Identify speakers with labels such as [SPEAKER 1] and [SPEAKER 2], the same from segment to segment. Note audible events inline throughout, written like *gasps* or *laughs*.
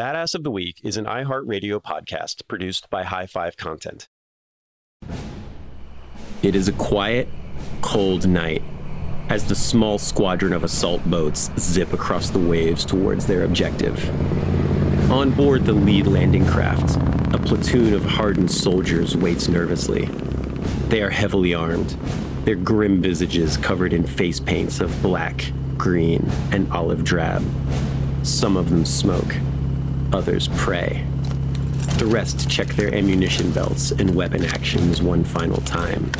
[SPEAKER 1] Badass of the Week is an iHeartRadio podcast produced by High Five Content.
[SPEAKER 2] It is a quiet, cold night as the small squadron of assault boats zip across the waves towards their objective. On board the lead landing craft, a platoon of hardened soldiers waits nervously. They are heavily armed, their grim visages covered in face paints of black, green, and olive drab. Some of them smoke, others pray. The rest check their ammunition belts and weapon actions one final time.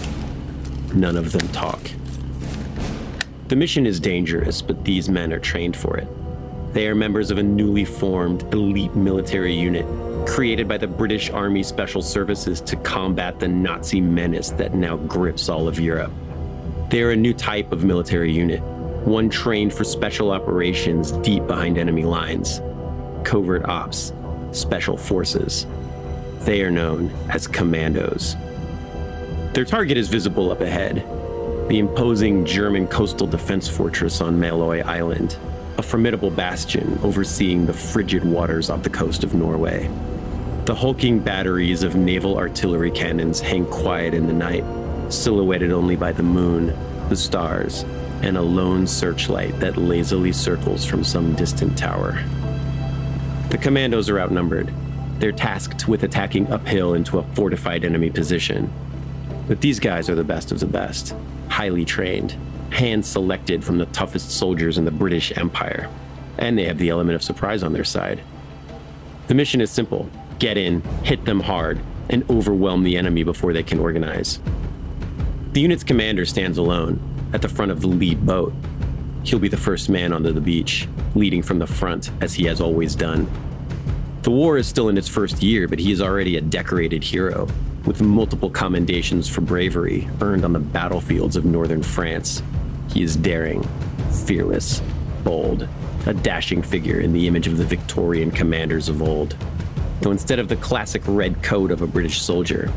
[SPEAKER 2] None of them talk. The mission is dangerous, but these men are trained for it. They are members of a newly formed elite military unit created by the British Army Special Services to combat the Nazi menace that now grips all of Europe. They are a new type of military unit, one trained for special operations deep behind enemy lines, covert ops, special forces. They are known as commandos. Their target is visible up ahead the imposing German coastal defense fortress on Maløy Island, a formidable bastion overseeing the frigid waters off the coast of Norway. The hulking batteries of naval artillery cannons hang quiet in the night, silhouetted only by the moon, the stars, and a lone searchlight that lazily circles from some distant tower. The commandos are outnumbered. They're tasked with attacking uphill into a fortified enemy position. But these guys are the best of the best highly trained, hand selected from the toughest soldiers in the British Empire. And they have the element of surprise on their side. The mission is simple get in, hit them hard, and overwhelm the enemy before they can organize. The unit's commander stands alone at the front of the lead boat. He'll be the first man onto the beach, leading from the front as he has always done. The war is still in its first year, but he is already a decorated hero, with multiple commendations for bravery earned on the battlefields of northern France. He is daring, fearless, bold, a dashing figure in the image of the Victorian commanders of old. Though instead of the classic red coat of a British soldier,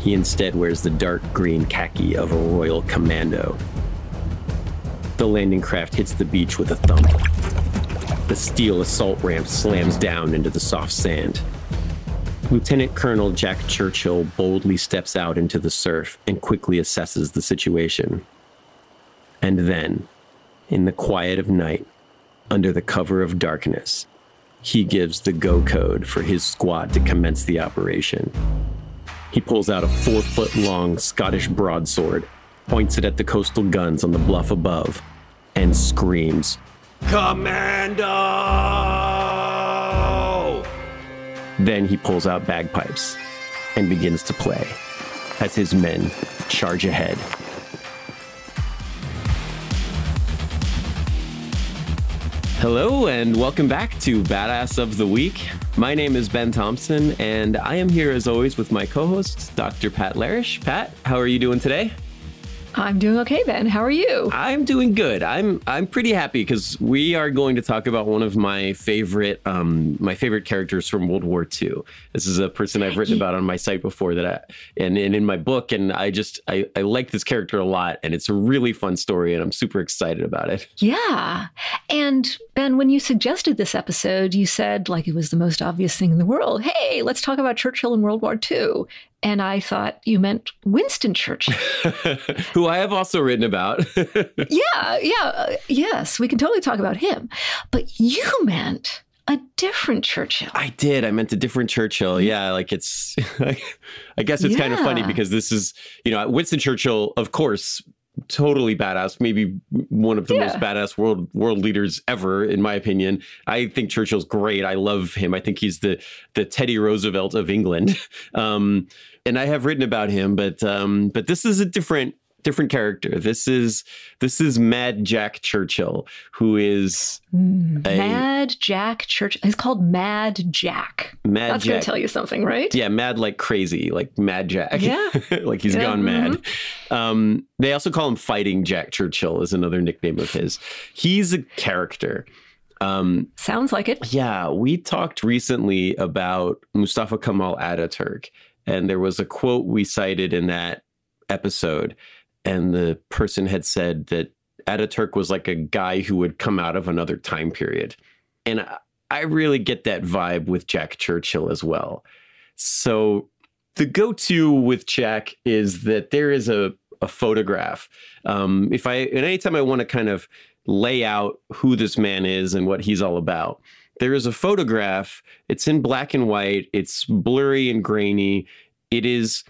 [SPEAKER 2] he instead wears the dark green khaki of a royal commando. The landing craft hits the beach with a thump. The steel assault ramp slams down into the soft sand, Lieutenant Colonel Jack Churchill boldly steps out into the surf and quickly assesses the situation. And then, in the quiet of night, under the cover of darkness, he gives the go code for his squad to commence the operation. He pulls out a four foot long Scottish broadsword, points it at the coastal guns on the bluff above, and screams, Commando! Then he pulls out bagpipes and begins to play as his men charge ahead. Hello, and welcome back to Badass of the Week. My name is Ben Thompson, and I am here as always with my co host, Dr. Pat Larish. Pat, how are you doing today?
[SPEAKER 3] I'm doing okay, Ben. How are you?
[SPEAKER 2] I'm doing good. I'm I'm pretty happy because we are going to talk about one of my favorite um, my favorite characters from World War II. This is a person I've written about on my site before that I and, and in my book, and I just I, I like this character a lot, and it's a really fun story, and I'm super excited about it.
[SPEAKER 3] Yeah, and Ben, when you suggested this episode, you said like it was the most obvious thing in the world. Hey, let's talk about Churchill in World War II. And I thought you meant Winston Churchill, *laughs*
[SPEAKER 2] who I have also written about. *laughs*
[SPEAKER 3] yeah, yeah, uh, yes, we can totally talk about him. But you meant a different Churchill.
[SPEAKER 2] I did. I meant a different Churchill. Yeah, like it's. *laughs* I guess it's yeah. kind of funny because this is, you know, Winston Churchill, of course, totally badass, maybe one of the yeah. most badass world world leaders ever, in my opinion. I think Churchill's great. I love him. I think he's the the Teddy Roosevelt of England. *laughs* Um, and I have written about him, but um, but this is a different different character. This is this is Mad Jack Churchill, who is
[SPEAKER 3] mm, a, Mad Jack Churchill. He's called Mad Jack.
[SPEAKER 2] Mad
[SPEAKER 3] That's
[SPEAKER 2] Jack.
[SPEAKER 3] gonna tell you something, right?
[SPEAKER 2] Yeah, mad like crazy, like Mad Jack.
[SPEAKER 3] Yeah, *laughs*
[SPEAKER 2] like he's yeah, gone mm-hmm. mad. Um, they also call him Fighting Jack Churchill, is another nickname of his. He's a character.
[SPEAKER 3] Um, Sounds like it.
[SPEAKER 2] Yeah, we talked recently about Mustafa Kemal Ataturk, and there was a quote we cited in that episode and the person had said that Ataturk was like a guy who would come out of another time period. And I really get that vibe with Jack Churchill as well. So the go-to with Jack is that there is a a photograph. Um, if I and anytime I want to kind of lay out who this man is and what he's all about, there is a photograph. It's in black and white. It's blurry and grainy. It is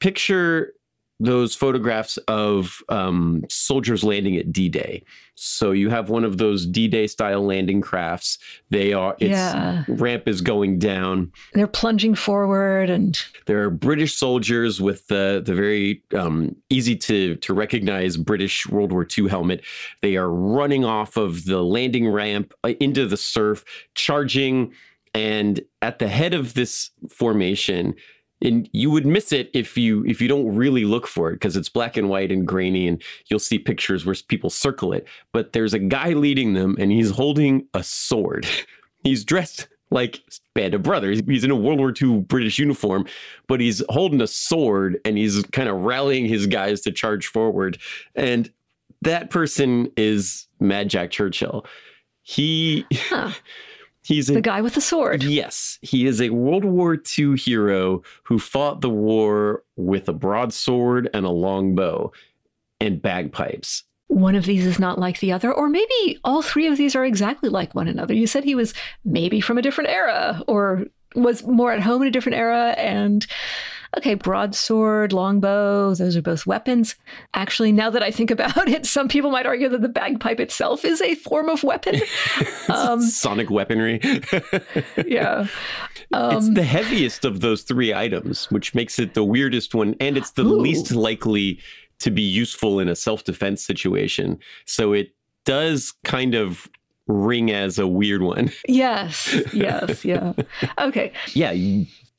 [SPEAKER 2] picture those photographs of um, soldiers landing at D-Day. So you have one of those D-Day style landing crafts. They are its
[SPEAKER 3] Yeah.
[SPEAKER 2] ramp is going down.
[SPEAKER 3] They're plunging forward and
[SPEAKER 2] There are British soldiers with the the very um, easy to to recognize British World War II helmet. They are running off of the landing ramp uh, into the surf, charging, and at the head of this formation. And you would miss it if you if you don't really look for it because it's black and white and grainy, and you'll see pictures where people circle it. But there's a guy leading them, and he's holding a sword. *laughs* He's dressed like Band of Brothers. He's in a World War II British uniform, but he's holding a sword and he's kind of rallying his guys to charge forward. And that person is Mad Jack Churchill. He
[SPEAKER 3] Huh. *laughs*
[SPEAKER 2] he's a
[SPEAKER 3] the guy with the sword.
[SPEAKER 2] Yes, he is a World War II hero who fought the war with a broadsword and a longbow and bagpipes.
[SPEAKER 3] One of these is not like the other, or maybe all three of these are exactly like one another. You said he was maybe from a different era or was more at home in a different era and okay, broadsword, longbow, those are both weapons. Actually, now that I think about *laughs* it, some people might argue that the bagpipe itself is a form of weapon. *laughs* Um,
[SPEAKER 2] Sonic weaponry. *laughs*
[SPEAKER 3] yeah.
[SPEAKER 2] it's
[SPEAKER 3] Um,
[SPEAKER 2] the heaviest of those three items, which makes it the weirdest one, and it's the
[SPEAKER 3] Ooh.
[SPEAKER 2] least likely to be useful in a self defense situation. So it does kind of ring as a weird one.
[SPEAKER 3] yes, yes, yeah. Okay.
[SPEAKER 2] Yeah.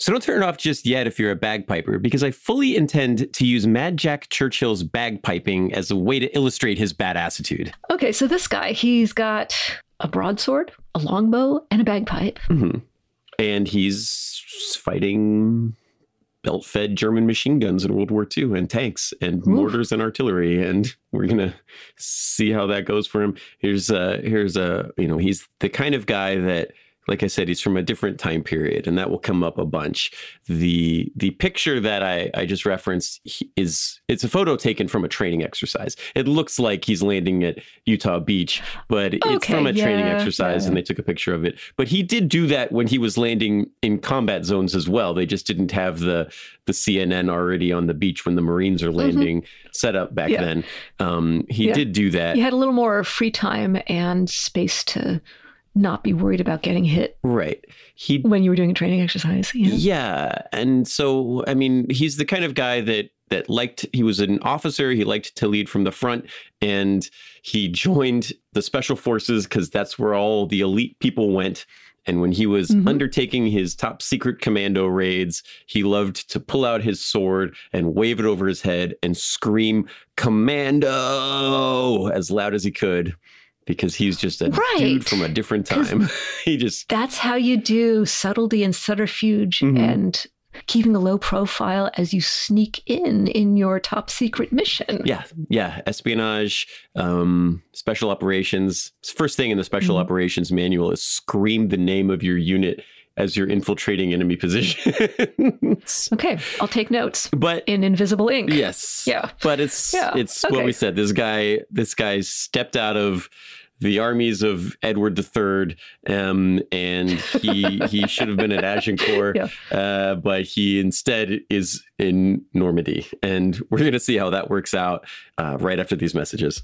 [SPEAKER 2] So don't turn it off just yet if you're a bagpiper, because I fully intend to use Mad Jack Churchill's bagpiping as a way to illustrate his badassitude.
[SPEAKER 3] Okay, so this guy, he's got a broadsword, a longbow, and a bagpipe.
[SPEAKER 2] hmm And he's fighting belt fed German machine guns in World War II and tanks and
[SPEAKER 3] Oof.
[SPEAKER 2] mortars and artillery. And we're gonna see how that goes for him. Here's a, here's a you know, he's the kind of guy that like I said, he's from a different time period, and that will come up a bunch. The the picture that I, I just referenced is it's a photo taken from a training exercise. It looks like he's landing at Utah Beach, but it's from a training exercise,
[SPEAKER 3] yeah.
[SPEAKER 2] and they took a picture of it. But he did do that when he was landing in combat zones as well. They just didn't have the the CNN already on the beach when the Marines are landing set up back
[SPEAKER 3] Mm-hmm. Yeah.
[SPEAKER 2] then. Um, he
[SPEAKER 3] Yeah.
[SPEAKER 2] did do that.
[SPEAKER 3] He had a little more free time and space to not be worried about getting hit
[SPEAKER 2] Right. He
[SPEAKER 3] when you were doing a training exercise. Yeah.
[SPEAKER 2] Yeah, and so I mean, he's the kind of guy that that liked. He was an officer. He liked to lead from the front, and he joined the special forces because that's where all the elite people went. And when he was
[SPEAKER 3] Mhm.
[SPEAKER 2] undertaking his top secret commando raids, he loved to pull out his sword and wave it over his head and scream "Commando" as loud as he could, because he's just a
[SPEAKER 3] Right.
[SPEAKER 2] dude from a different time. *laughs* he just
[SPEAKER 3] That's how you do subtlety and subterfuge
[SPEAKER 2] Mhm.
[SPEAKER 3] and keeping a low profile as you sneak in in your top secret mission.
[SPEAKER 2] Yeah, yeah. Espionage, um, special operations. First thing in the special
[SPEAKER 3] Mhm.
[SPEAKER 2] operations manual is scream the name of your unit as you're infiltrating enemy positions. *laughs*
[SPEAKER 3] Okay, I'll take notes
[SPEAKER 2] but
[SPEAKER 3] in invisible ink.
[SPEAKER 2] yes,
[SPEAKER 3] Yeah.
[SPEAKER 2] But it's
[SPEAKER 3] Yeah,
[SPEAKER 2] it's what we said. This guy, this guy stepped out of the armies of Edward III, um, and he *laughs* he should have been at Agincourt,
[SPEAKER 3] Yeah.
[SPEAKER 2] uh, but he instead is in Normandy, and we're going to see how that works out uh, right after these messages.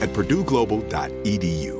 [SPEAKER 4] at purdueglobal.edu.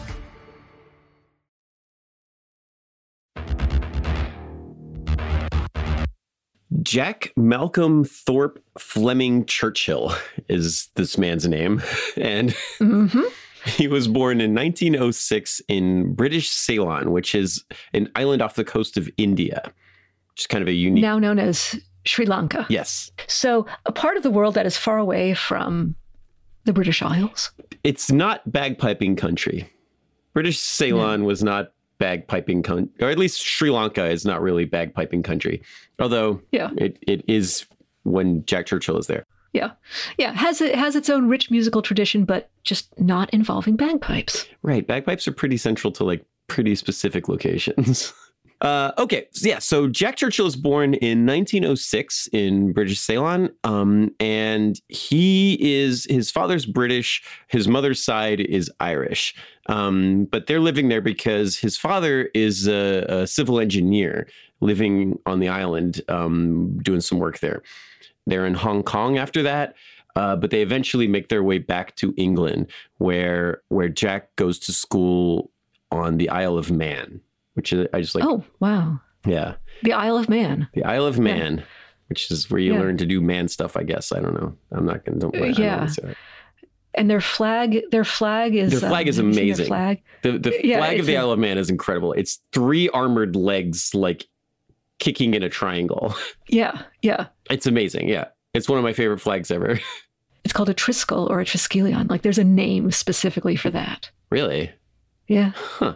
[SPEAKER 2] Jack Malcolm Thorpe Fleming Churchill *laughs* is this man's name. *laughs* And
[SPEAKER 3] Mm-hmm. *laughs*
[SPEAKER 2] he was born in 1906 in British Ceylon, which is an island off the coast of India, which is kind of a unique.
[SPEAKER 3] Now known as Sri Lanka.
[SPEAKER 2] yes.
[SPEAKER 3] So, a part of the world that is far away from the British Isles.
[SPEAKER 2] It's not bagpiping country. British Ceylon was not bagpiping country, or at least Sri Lanka is not really bagpiping country. Although
[SPEAKER 3] Yeah.
[SPEAKER 2] it, it is when Jack Churchill is there.
[SPEAKER 3] Yeah. Yeah. Has it has its own rich musical tradition, but just not involving bagpipes.
[SPEAKER 2] Right. Bagpipes are pretty central to like pretty specific locations. *laughs* Uh, okay, so yeah. So Jack Churchill was born in 1906 in British Ceylon, um, and he is his father's British, his mother's side is Irish, um, but they're living there because his father is a, a civil engineer living on the island, um, doing some work there. They're in Hong Kong after that, uh, but they eventually make their way back to England, where where Jack goes to school on the Isle of Man, which is I just like.
[SPEAKER 3] oh, wow.
[SPEAKER 2] Yeah,
[SPEAKER 3] The Isle of Man.
[SPEAKER 2] the Isle of Man, which is where you
[SPEAKER 3] Yeah.
[SPEAKER 2] learn to do man stuff. I guess I don't know. I'm not gonna. Don't, don't
[SPEAKER 3] Yeah.
[SPEAKER 2] that.
[SPEAKER 3] And their flag, their flag is
[SPEAKER 2] Their flag
[SPEAKER 3] um,
[SPEAKER 2] is
[SPEAKER 3] have you seen their
[SPEAKER 2] amazing.
[SPEAKER 3] Flag.
[SPEAKER 2] The the
[SPEAKER 3] Yeah,
[SPEAKER 2] flag of the Isle of Man is incredible. It's three armored legs like kicking in a triangle. *laughs*
[SPEAKER 3] Yeah, yeah.
[SPEAKER 2] It's amazing. Yeah, it's one of my favorite flags ever. *laughs*
[SPEAKER 3] It's called a Triskel or a Triskelion. Like there's a name specifically for that.
[SPEAKER 2] really?
[SPEAKER 3] Yeah.
[SPEAKER 2] Huh.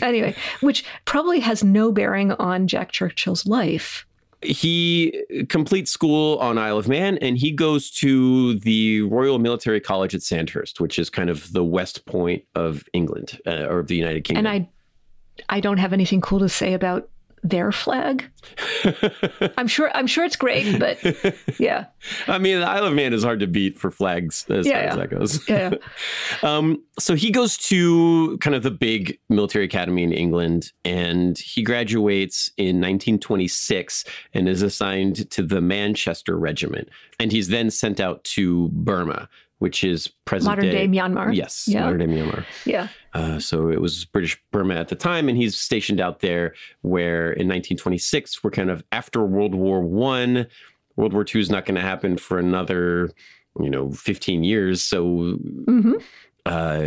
[SPEAKER 3] Anyway, which probably has no bearing on Jack Churchill's life.
[SPEAKER 2] he completes school on Isle of Man and he goes to the Royal Military College at Sandhurst, which is kind of the west point of England uh, or of the United Kingdom.
[SPEAKER 3] And I I don't have anything cool to say about their flag. I'm sure I'm sure it's great, but *laughs* yeah.
[SPEAKER 2] I mean, the Isle of Man is hard to beat for flags as
[SPEAKER 3] Yeah,
[SPEAKER 2] far as that goes.
[SPEAKER 3] Yeah. *laughs*
[SPEAKER 2] um, so he goes to kind of the big military academy in England, and he graduates in 1926 and is assigned to the Manchester Regiment, and he's then sent out to Burma, which is present
[SPEAKER 3] Modern day Myanmar.
[SPEAKER 2] Yes,
[SPEAKER 3] Yeah.
[SPEAKER 2] modern day Myanmar.
[SPEAKER 3] Yeah.
[SPEAKER 2] Uh, so it was British Burma at the time, and he's stationed out there. Where in 1926, we're kind of after World War One. World War Two is not going to happen for another, you know, 15 years. So
[SPEAKER 3] hmm
[SPEAKER 2] uh,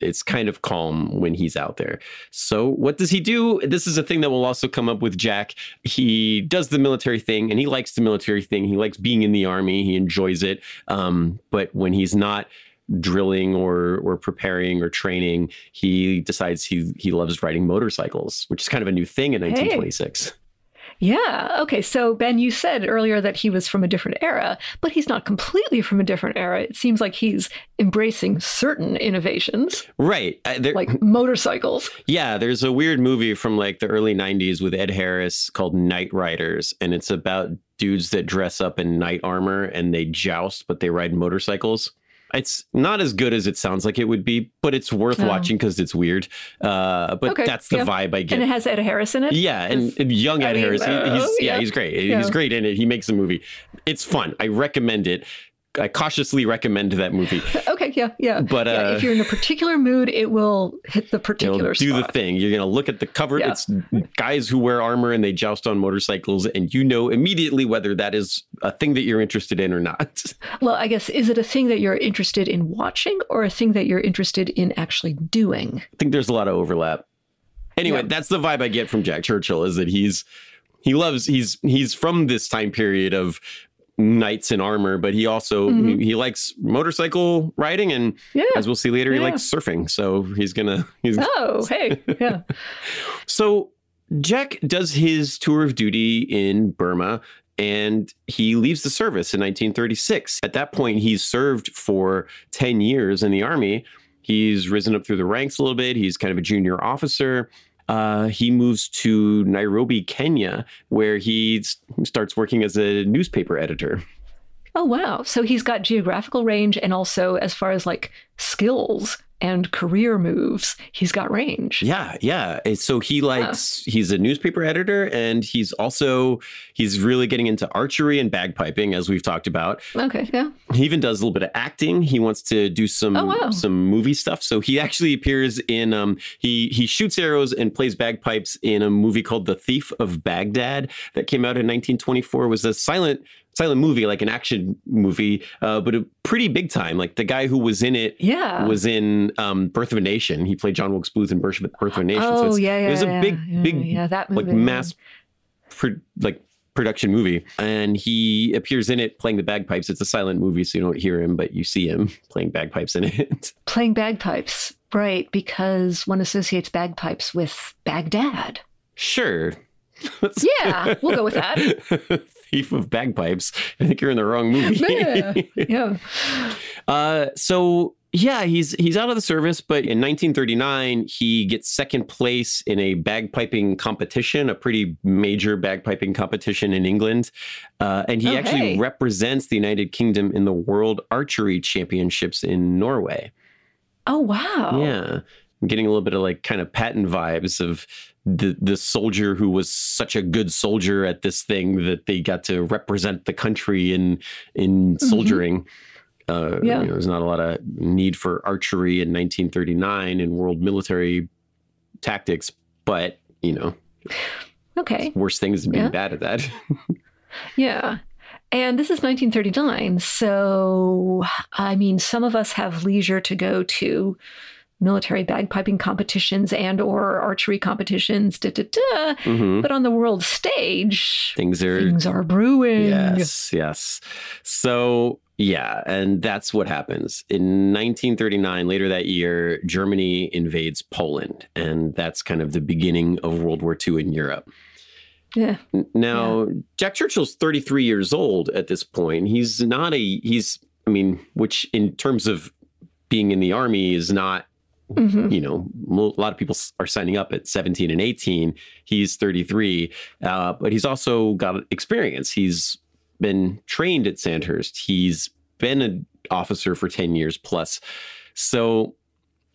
[SPEAKER 2] it's kind of calm when he's out there. So, what does he do? This is a thing that will also come up with Jack. He does the military thing and he likes the military thing. He likes being in the army, he enjoys it. Um, but when he's not, drilling or or preparing or training he decides he he loves riding motorcycles which is kind of a new thing in 1926 hey.
[SPEAKER 3] Yeah. Okay. So, Ben, you said earlier that he was from a different era, but he's not completely from a different era. It seems like he's embracing certain innovations.
[SPEAKER 2] Right. Uh,
[SPEAKER 3] there, like motorcycles.
[SPEAKER 2] Yeah. There's a weird movie from like the early 90s with Ed Harris called Knightriders, and it's about dudes that dress up in knight armor and they joust, but they ride motorcycles. It's not as good as it sounds like it would be, but it's worth oh. watching because it's weird. Uh, but okay, that's the yeah. vibe I get.
[SPEAKER 3] And it has Ed Harris in it.
[SPEAKER 2] Yeah, and, and young Ed Harris. He, he's yeah. yeah. he's great. He's great in it. He makes the movie. It's fun. I recommend it. I cautiously recommend that movie. *laughs*
[SPEAKER 3] okay, yeah, yeah.
[SPEAKER 2] But uh,
[SPEAKER 3] if you're in a particular mood, it will hit the particular.
[SPEAKER 2] do
[SPEAKER 3] spot.
[SPEAKER 2] the thing. You're gonna look at the cover. Yeah. It's guys who wear armor and they joust on motorcycles, and you know immediately whether that is a thing that you're interested in or not. *laughs*
[SPEAKER 3] Well, I guess is it a thing that you're interested in watching, or a thing that you're interested in actually doing?
[SPEAKER 2] I think there's a lot of overlap. Anyway, yeah. that's the vibe I get from Jack Churchill is that he's he loves he's he's from this time period of knights in armor, but he also mm-hmm. he, he, likes motorcycle riding, and yeah. as we'll see later, he likes surfing. So he's gonna. He's,
[SPEAKER 3] oh, hey, yeah. *laughs*
[SPEAKER 2] so Jack does his tour of duty in Burma. And he leaves the service in 1936. At that point, he's served for 10 years in the army. He's risen up through the ranks a little bit. He's kind of a junior officer uh, he moves to Nairobi, Kenya, where he starts working as a newspaper editor.
[SPEAKER 3] Oh, wow. So he's got geographical range and also, as far as like skills, and career moves, he's got range.
[SPEAKER 2] Yeah, yeah. So he likes yeah. he's a newspaper editor and he's also he's really getting into archery and bagpiping as we've talked about.
[SPEAKER 3] Okay, yeah.
[SPEAKER 2] He even does a little bit of acting. He wants to do some oh, wow. some movie stuff. So he actually appears in um he he shoots arrows and plays bagpipes in a movie called The Thief of Baghdad that came out in 1924. It was a silent silent movie, like an action movie, uh, but a pretty big time. Like the guy who was in it
[SPEAKER 3] yeah.
[SPEAKER 2] was in um, Birth of a Nation. He played John Wilkes Booth in Birth of a Nation.
[SPEAKER 3] Oh,
[SPEAKER 2] so
[SPEAKER 3] yeah, yeah.
[SPEAKER 2] It was
[SPEAKER 3] a
[SPEAKER 2] big,
[SPEAKER 3] yeah,
[SPEAKER 2] big,
[SPEAKER 3] yeah, that
[SPEAKER 2] movie, like mass, pro- like production movie. And he appears in it playing the bagpipes. It's a silent movie, so you don't hear him, but you see him *laughs* playing bagpipes in it. *laughs*
[SPEAKER 3] Playing bagpipes, right? Because one associates bagpipes with Baghdad.
[SPEAKER 2] Sure. *laughs*
[SPEAKER 3] yeah, we'll go with that.
[SPEAKER 2] Thief of bagpipes. I think you're in the wrong movie.
[SPEAKER 3] yeah. *laughs* yeah.
[SPEAKER 2] Uh, so yeah, he's he's out of the service, but in 1939 he gets second place in a bagpiping competition, a pretty major bagpiping competition in England, uh, and he actually hey. represents the United Kingdom in the World Archery Championships in Norway.
[SPEAKER 3] Oh wow!
[SPEAKER 2] Yeah, I'm getting a little bit of like kind of Patton vibes of the the soldier who was such a good soldier at this thing that they got to represent the country in in mm-hmm. soldiering. Mm-hmm. Uh, yeah. You know, there's not a lot of need for archery in 1939 in world military tactics, but you know,
[SPEAKER 3] okay,
[SPEAKER 2] worse things than being yeah. bad at that. *laughs*
[SPEAKER 3] yeah. And this is 1939. So, I mean, some of us have leisure to go to military bagpiping competitions and or archery competitions da, da, da. Mm-hmm. but on the world stage
[SPEAKER 2] things are
[SPEAKER 3] things are brewing
[SPEAKER 2] yes yes so yeah and that's what happens in 1939 later that year germany invades poland and that's kind of the beginning of world war ii in europe
[SPEAKER 3] yeah.
[SPEAKER 2] Now, yeah. Jack Churchill's 33 years old at this point. He's not a, he's, I mean, which in terms of being in the army is not Mm-hmm. You know, a lot of people are signing up at 17 and 18. He's 33, uh, but he's also got experience. He's been trained at Sandhurst. He's been an officer for 10 years plus. So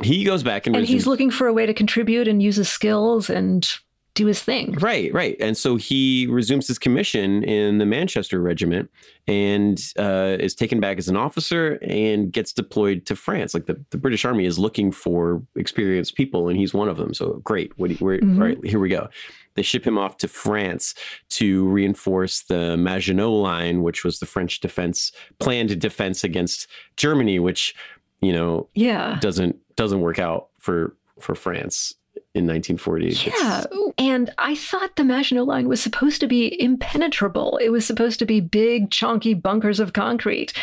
[SPEAKER 2] he goes back and,
[SPEAKER 3] and
[SPEAKER 2] resumes-
[SPEAKER 3] he's looking for a way to contribute and use his skills and do his thing.
[SPEAKER 2] Right, right. And so he resumes his commission in the Manchester Regiment and uh, is taken back as an officer and gets deployed to France. Like the, the British Army is looking for experienced people, and he's one of them. So great. What, where, mm-hmm. Right, here we go. They ship him off to France to reinforce the Maginot Line, which was the French defense planned defense against Germany, which you know,
[SPEAKER 3] Yeah.
[SPEAKER 2] doesn't doesn't work out for for France in 1940. It's-
[SPEAKER 3] Yeah. And I thought the Maginot Line was supposed to be impenetrable. It was supposed to be big, chunky bunkers of concrete.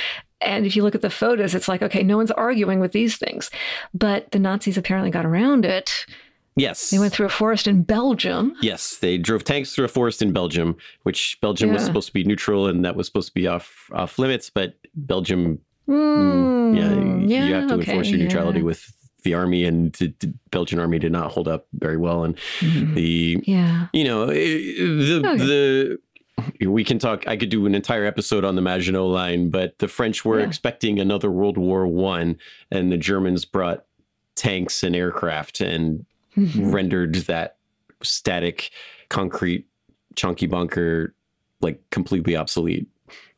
[SPEAKER 3] And if you look at the photos, it's like, okay, no one's arguing with these things. But the Nazis apparently got around it.
[SPEAKER 2] Yes.
[SPEAKER 3] They went through a forest in Belgium.
[SPEAKER 2] Yes, they drove tanks through a forest in Belgium, which Belgium was supposed to be neutral and that was supposed to be off off limits, but Belgium
[SPEAKER 3] Mm,
[SPEAKER 2] yeah, you have to
[SPEAKER 3] okay,
[SPEAKER 2] enforce your neutrality
[SPEAKER 3] yeah.
[SPEAKER 2] with the army and the, the Belgian army did not hold up very well and
[SPEAKER 3] Mhm.
[SPEAKER 2] the
[SPEAKER 3] Yeah.
[SPEAKER 2] you know the
[SPEAKER 3] Okay.
[SPEAKER 2] the we can talk i could do an entire episode on the maginot line but the french were
[SPEAKER 3] Yeah.
[SPEAKER 2] expecting another world war one and the germans brought tanks and aircraft and
[SPEAKER 3] Mhm.
[SPEAKER 2] rendered that static concrete chunky bunker like completely obsolete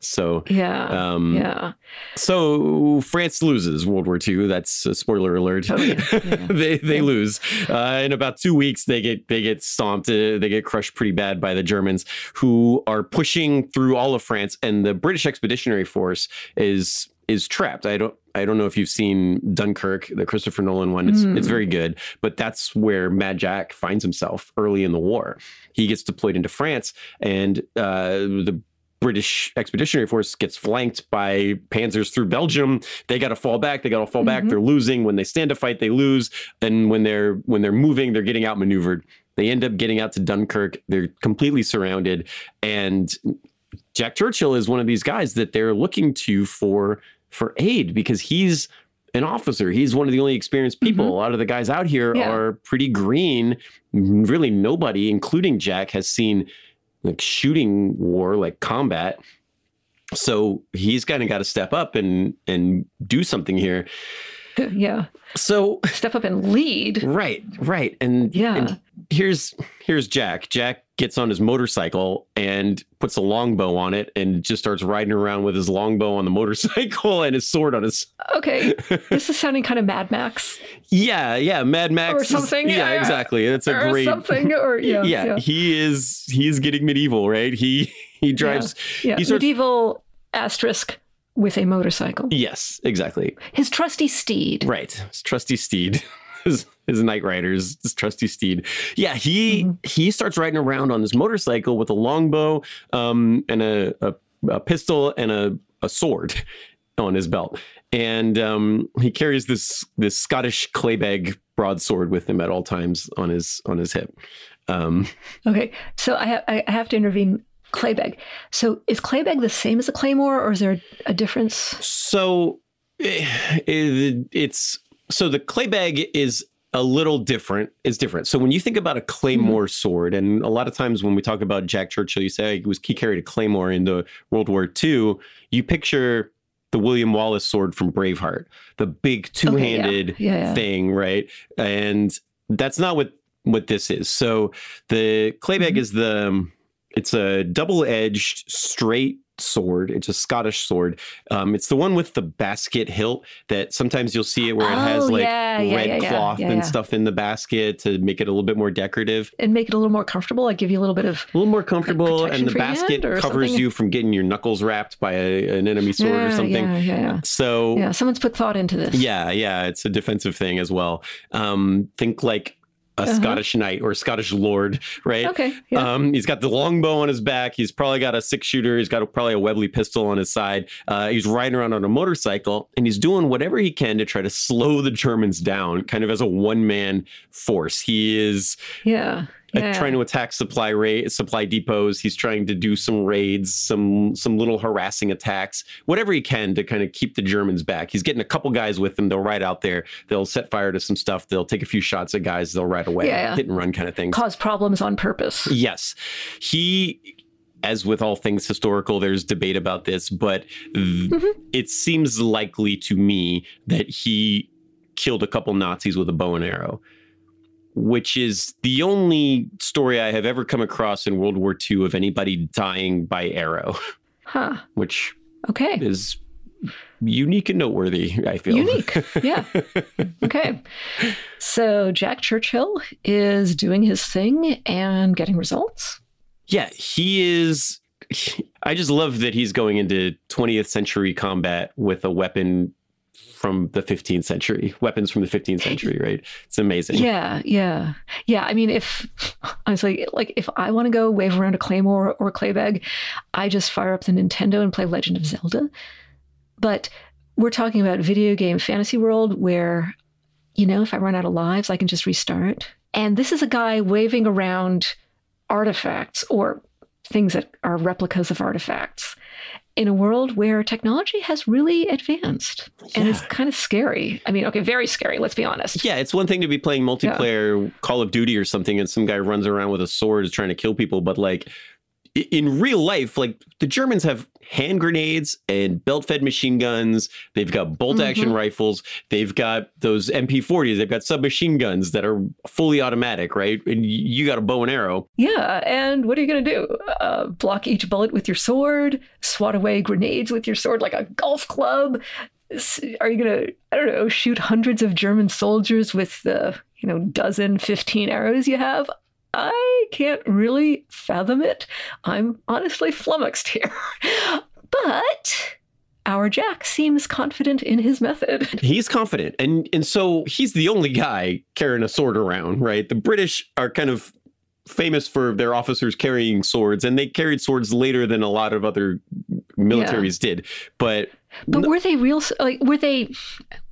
[SPEAKER 2] so
[SPEAKER 3] Yeah.
[SPEAKER 2] um
[SPEAKER 3] yeah.
[SPEAKER 2] so France loses World War II. That's a spoiler alert.
[SPEAKER 3] Oh, yeah, *laughs* yeah.
[SPEAKER 2] they they
[SPEAKER 3] Yeah.
[SPEAKER 2] lose. Uh, in about two weeks, they get they get stomped. Uh, they get crushed pretty bad by the Germans, who are pushing through all of France, and the British Expeditionary Force is is trapped. I don't I don't know if you've seen Dunkirk, the Christopher Nolan one. It's
[SPEAKER 3] Mm.
[SPEAKER 2] it's very good, but that's where Mad Jack finds himself early in the war. He gets deployed into France, and uh, the British Expeditionary Force gets flanked by panzers through Belgium. They got to fall back. They got to fall back.
[SPEAKER 3] Mhm.
[SPEAKER 2] They're losing. When they stand to fight, they lose. And when they're when they're moving, they're getting outmaneuvered. They end up getting out to Dunkirk. They're completely surrounded. And Jack Churchill is one of these guys that they're looking to for for aid because he's an officer. He's one of the only experienced people.
[SPEAKER 3] Mhm.
[SPEAKER 2] A lot of the guys out here
[SPEAKER 3] Yeah.
[SPEAKER 2] are pretty green. Really, nobody, including Jack, has seen like shooting war, like combat. So he's kind of got to step up and and do something here. *laughs*
[SPEAKER 3] yeah.
[SPEAKER 2] So
[SPEAKER 3] Step up and lead.
[SPEAKER 2] right, right, and
[SPEAKER 3] Yeah.
[SPEAKER 2] and here's here's Jack. Jack gets on his motorcycle and puts a longbow on it and just starts riding around with his longbow on the *laughs* motorcycle and his sword on his. *laughs*
[SPEAKER 3] Okay. this is sounding kind of Mad Max
[SPEAKER 2] Yeah, yeah, Mad Max
[SPEAKER 3] Or
[SPEAKER 2] is-
[SPEAKER 3] something,
[SPEAKER 2] yeah,
[SPEAKER 3] yeah.
[SPEAKER 2] exactly. It's a
[SPEAKER 3] or
[SPEAKER 2] great
[SPEAKER 3] something. *laughs* Or yeah.
[SPEAKER 2] yeah,
[SPEAKER 3] Yeah.
[SPEAKER 2] he is he's getting medieval, right? He he drives
[SPEAKER 3] yeah.
[SPEAKER 2] he starts-
[SPEAKER 3] Medieval asterisk with a motorcycle.
[SPEAKER 2] Yes, exactly.
[SPEAKER 3] His trusty steed.
[SPEAKER 2] Right. His trusty steed. His, his Knightriders, his trusty steed. Yeah, he
[SPEAKER 3] Mhm.
[SPEAKER 2] he starts riding around on this motorcycle with a longbow um, and a, a, a pistol and a, a sword *laughs* on his belt. And um, he carries this this Scottish claybag broadsword with him at all times on his on his hip. Um, *laughs*
[SPEAKER 3] Okay. So I, ha- I have to intervene. Claybag. So is Claybag the same as a claymore, or is there a difference?
[SPEAKER 2] So eh, it, it's so the clay bag is a little different. Is different. So when you think about a claymore sword, and a lot of times when we talk about Jack Churchill, you say he was he carried a claymore in the World War II. You picture the William Wallace sword from Braveheart, the big two-handed
[SPEAKER 3] Yeah, yeah.
[SPEAKER 2] thing, right? And that's not what what this is. So the clay bag
[SPEAKER 3] Mhm.
[SPEAKER 2] is the um, it's a double-edged straight sword. It's a Scottish sword. Um, it's the one with the basket hilt that sometimes you'll see it where it has
[SPEAKER 3] Oh,
[SPEAKER 2] like
[SPEAKER 3] yeah, yeah,
[SPEAKER 2] red
[SPEAKER 3] yeah,
[SPEAKER 2] cloth and stuff in the basket to make it a little bit more decorative,
[SPEAKER 3] And make it a little more comfortable. Like give you a little bit of
[SPEAKER 2] a little more comfortable, and the basket covers
[SPEAKER 3] something?
[SPEAKER 2] you from getting your knuckles wrapped by a, an enemy sword or something.
[SPEAKER 3] Yeah, yeah, yeah.
[SPEAKER 2] So
[SPEAKER 3] Yeah, someone's put thought into this.
[SPEAKER 2] yeah, yeah, it's a defensive thing as well. Um, think like a
[SPEAKER 3] Uh-huh.
[SPEAKER 2] Scottish knight or Scottish lord, right?
[SPEAKER 3] Okay. Yeah.
[SPEAKER 2] Um, he's got the longbow on his back. He's probably got a six shooter. He's got a, probably a Webley pistol on his side. Uh, he's riding around on a motorcycle and he's doing whatever he can to try to slow the Germans down, kind of as a one man force. He is
[SPEAKER 3] yeah. Yeah.
[SPEAKER 2] trying to attack supply ra- supply depots. He's trying to do some raids, some some little harassing attacks, whatever he can to kind of keep the Germans back. He's getting a couple guys with him. They'll ride out there. They'll set fire to some stuff. They'll take a few shots at guys. They'll ride away,
[SPEAKER 3] Yeah, yeah.
[SPEAKER 2] hit and run kind of thing.
[SPEAKER 3] Cause problems on purpose.
[SPEAKER 2] Yes. He, as with all things historical, there's debate about this, but th-
[SPEAKER 3] Mhm.
[SPEAKER 2] it seems likely to me that he killed a couple Nazis with a bow and arrow, which is the only story I have ever come across in World War II of anybody dying by arrow,
[SPEAKER 3] Huh.
[SPEAKER 2] which
[SPEAKER 3] Okay.
[SPEAKER 2] is unique and noteworthy, I feel.
[SPEAKER 3] Unique. Yeah. *laughs* Okay. So Jack Churchill is doing his thing and getting results.
[SPEAKER 2] Yeah, he is. I just love that he's going into 20th century combat with a weapon from the 15th century, weapons from the 15th century, right? It's amazing.
[SPEAKER 3] Yeah, yeah, yeah. I mean, if honestly, like if I want to go wave around a claymore or a claybag, I just fire up the Nintendo and play Legend of Zelda. But we're talking about video game fantasy world where, you know, if I run out of lives, I can just restart. And this is a guy waving around artifacts or things that are replicas of artifacts in a world where technology has really advanced and it's kind of scary. I mean, okay, very scary, let's be honest.
[SPEAKER 2] Yeah, it's one thing to be playing multiplayer yeah. Call of Duty or something and some guy runs around with a sword is trying to kill people, but like in real life, like the Germans have hand grenades and belt fed machine guns. They've got bolt action mm-hmm. rifles. They've got those MP40s. They've got submachine guns that are fully automatic, right? And you got a bow and arrow.
[SPEAKER 3] Yeah. And what are you going to do? Uh, block each bullet with your sword, swat away grenades with your sword like a golf club. Are you going to, I don't know, shoot hundreds of German soldiers with the, you know, dozen, 15 arrows you have? I can't really fathom it. I'm honestly flummoxed here. *laughs* but our Jack seems confident in his method. *laughs*
[SPEAKER 2] He's confident. And and so he's the only guy carrying a sword around, right? The British are kind of famous for their officers carrying swords and they carried swords later than a lot of other militaries yeah. did. But
[SPEAKER 3] But were they real like were they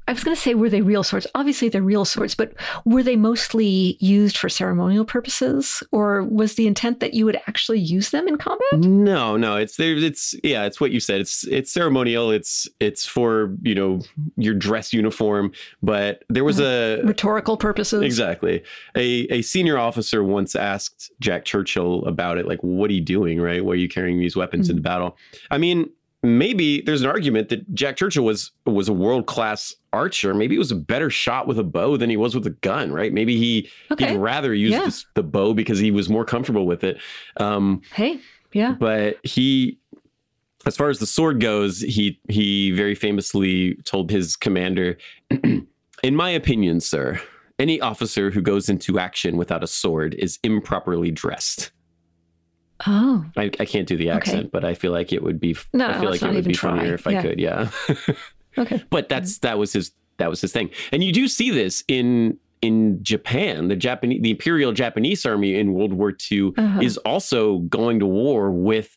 [SPEAKER 3] I was going to say, were they real swords? Obviously, they're real swords, but were they mostly used for ceremonial purposes, or was the intent that you would actually use them in combat?
[SPEAKER 2] No, no. It's there. It's yeah. It's what you said. It's it's ceremonial. It's it's for you know your dress uniform. But there was a
[SPEAKER 3] rhetorical purposes.
[SPEAKER 2] Exactly. A a senior officer once asked Jack Churchill about it. Like, what are you doing? Right? Why are you carrying these weapons mm-hmm. into battle? I mean, maybe there's an argument that Jack Churchill was was a world class archer. Maybe he was a better shot with a bow than he was with a gun, right? Maybe he okay. he'd rather use yeah. this, the bow because he was more comfortable with it. Um,
[SPEAKER 3] hey, yeah.
[SPEAKER 2] But he, as far as the sword goes, he he very famously told his commander, *clears throat* "In my opinion, sir." Any officer who goes into action without a sword is improperly dressed.
[SPEAKER 3] Oh,
[SPEAKER 2] I, I can't do the accent, okay. but I feel like it would be. No, I feel like it would be try. funnier if yeah. I could. Yeah. *laughs*
[SPEAKER 3] okay.
[SPEAKER 2] But that's that was his that was his thing, and you do see this in in Japan. The Japanese the Imperial Japanese Army in World War II uh-huh. is also going to war with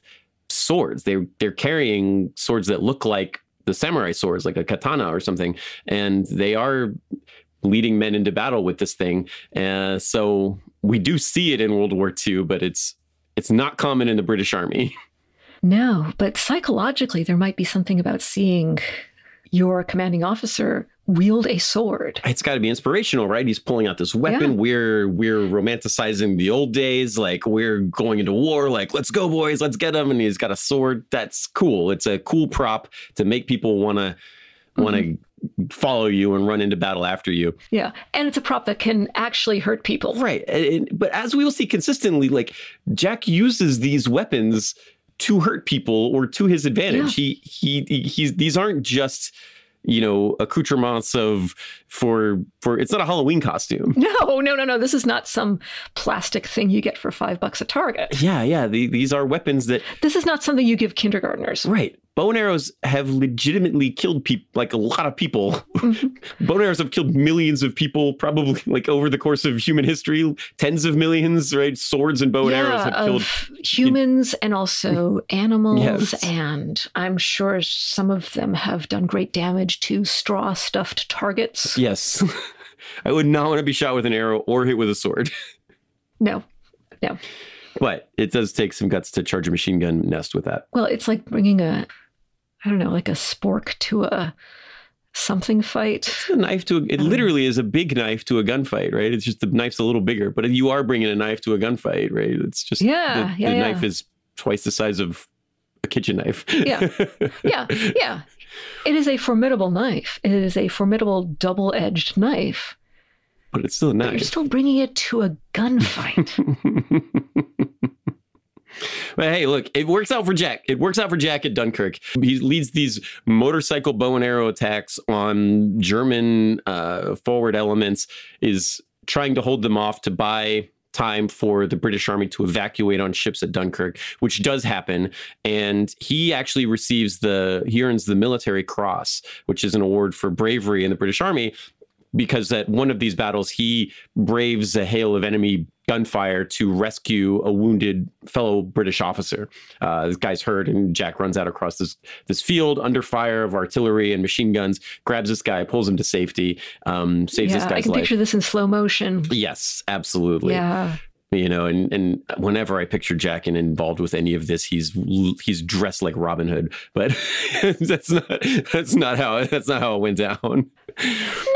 [SPEAKER 2] swords. They're they're carrying swords that look like the samurai swords, like a katana or something, and they are leading men into battle with this thing. Uh, so we do see it in World War II, but it's it's not common in the British Army. *laughs*
[SPEAKER 3] No, but psychologically, there might be something about seeing your commanding officer wield a sword.
[SPEAKER 2] It's got to be inspirational, right? He's pulling out this weapon. Yeah. We're we're romanticizing the old days, like we're going into war. Like let's go, boys, let's get him. And he's got a sword. That's cool. It's a cool prop to make people want to want to mm-hmm follow you and run into battle after you.
[SPEAKER 3] Yeah. And it's a prop that can actually hurt people.
[SPEAKER 2] Right. And, but as we will see consistently, like Jack uses these weapons to hurt people or to his advantage. Yeah. He, he, he's, these aren't just, you know accoutrements of for for it's not a halloween costume *laughs*
[SPEAKER 3] no no no no this is not some plastic thing you get for five bucks at target
[SPEAKER 2] yeah yeah the, these are weapons that
[SPEAKER 3] this is not something you give kindergartners
[SPEAKER 2] right bow and arrows have legitimately killed people, like a lot of people. *laughs* Bow and arrows have killed millions of people, probably like over the course of human history, tens of millions, right? Swords and bow and
[SPEAKER 3] yeah,
[SPEAKER 2] arrows have killed
[SPEAKER 3] humans and also *laughs* animals. Yes. And I'm sure some of them have done great damage to straw stuffed targets.
[SPEAKER 2] Yes. *laughs* I would not want to be shot with an arrow or hit with a sword.
[SPEAKER 3] no, no.
[SPEAKER 2] But it does take some guts to charge a machine gun nest with that.
[SPEAKER 3] Well, it's like bringing a I don't know, like a spork to a something fight.
[SPEAKER 2] It's a knife to a, it um, literally is a big knife to a gunfight, right? It's just the knife's a little bigger, but you are bringing a knife to a gunfight, right? It's just
[SPEAKER 3] yeah,
[SPEAKER 2] the,
[SPEAKER 3] yeah,
[SPEAKER 2] the
[SPEAKER 3] yeah.
[SPEAKER 2] knife is twice the size of a kitchen knife.
[SPEAKER 3] yeah, yeah, yeah. *laughs* It is a formidable knife. It is a formidable double-edged knife.
[SPEAKER 2] But it's still a knife.
[SPEAKER 3] You're still bringing it to a gunfight. *laughs*
[SPEAKER 2] But hey, look, it works out for Jack. It works out for Jack at Dunkirk. He leads these motorcycle bow and arrow attacks on German uh, forward elements, is trying to hold them off to buy time for the British Army to evacuate on ships at Dunkirk, which does happen. And he actually receives the, he earns the Military Cross, which is an award for bravery in the British Army because at one of these battles he braves a hail of enemy gunfire to rescue a wounded fellow British officer. Uh, this guy's hurt, and Jack runs out across this this field under fire of artillery and machine guns, grabs this guy, pulls him to safety, um, saves
[SPEAKER 3] yeah,
[SPEAKER 2] this guy's life.
[SPEAKER 3] I can
[SPEAKER 2] life.
[SPEAKER 3] picture this in slow motion.
[SPEAKER 2] Yes, absolutely.
[SPEAKER 3] Yeah.
[SPEAKER 2] You know, and and whenever I picture Jack and involved with any of this, he's he's dressed like Robin Hood, but *laughs* that's not that's not how that's not how it went down.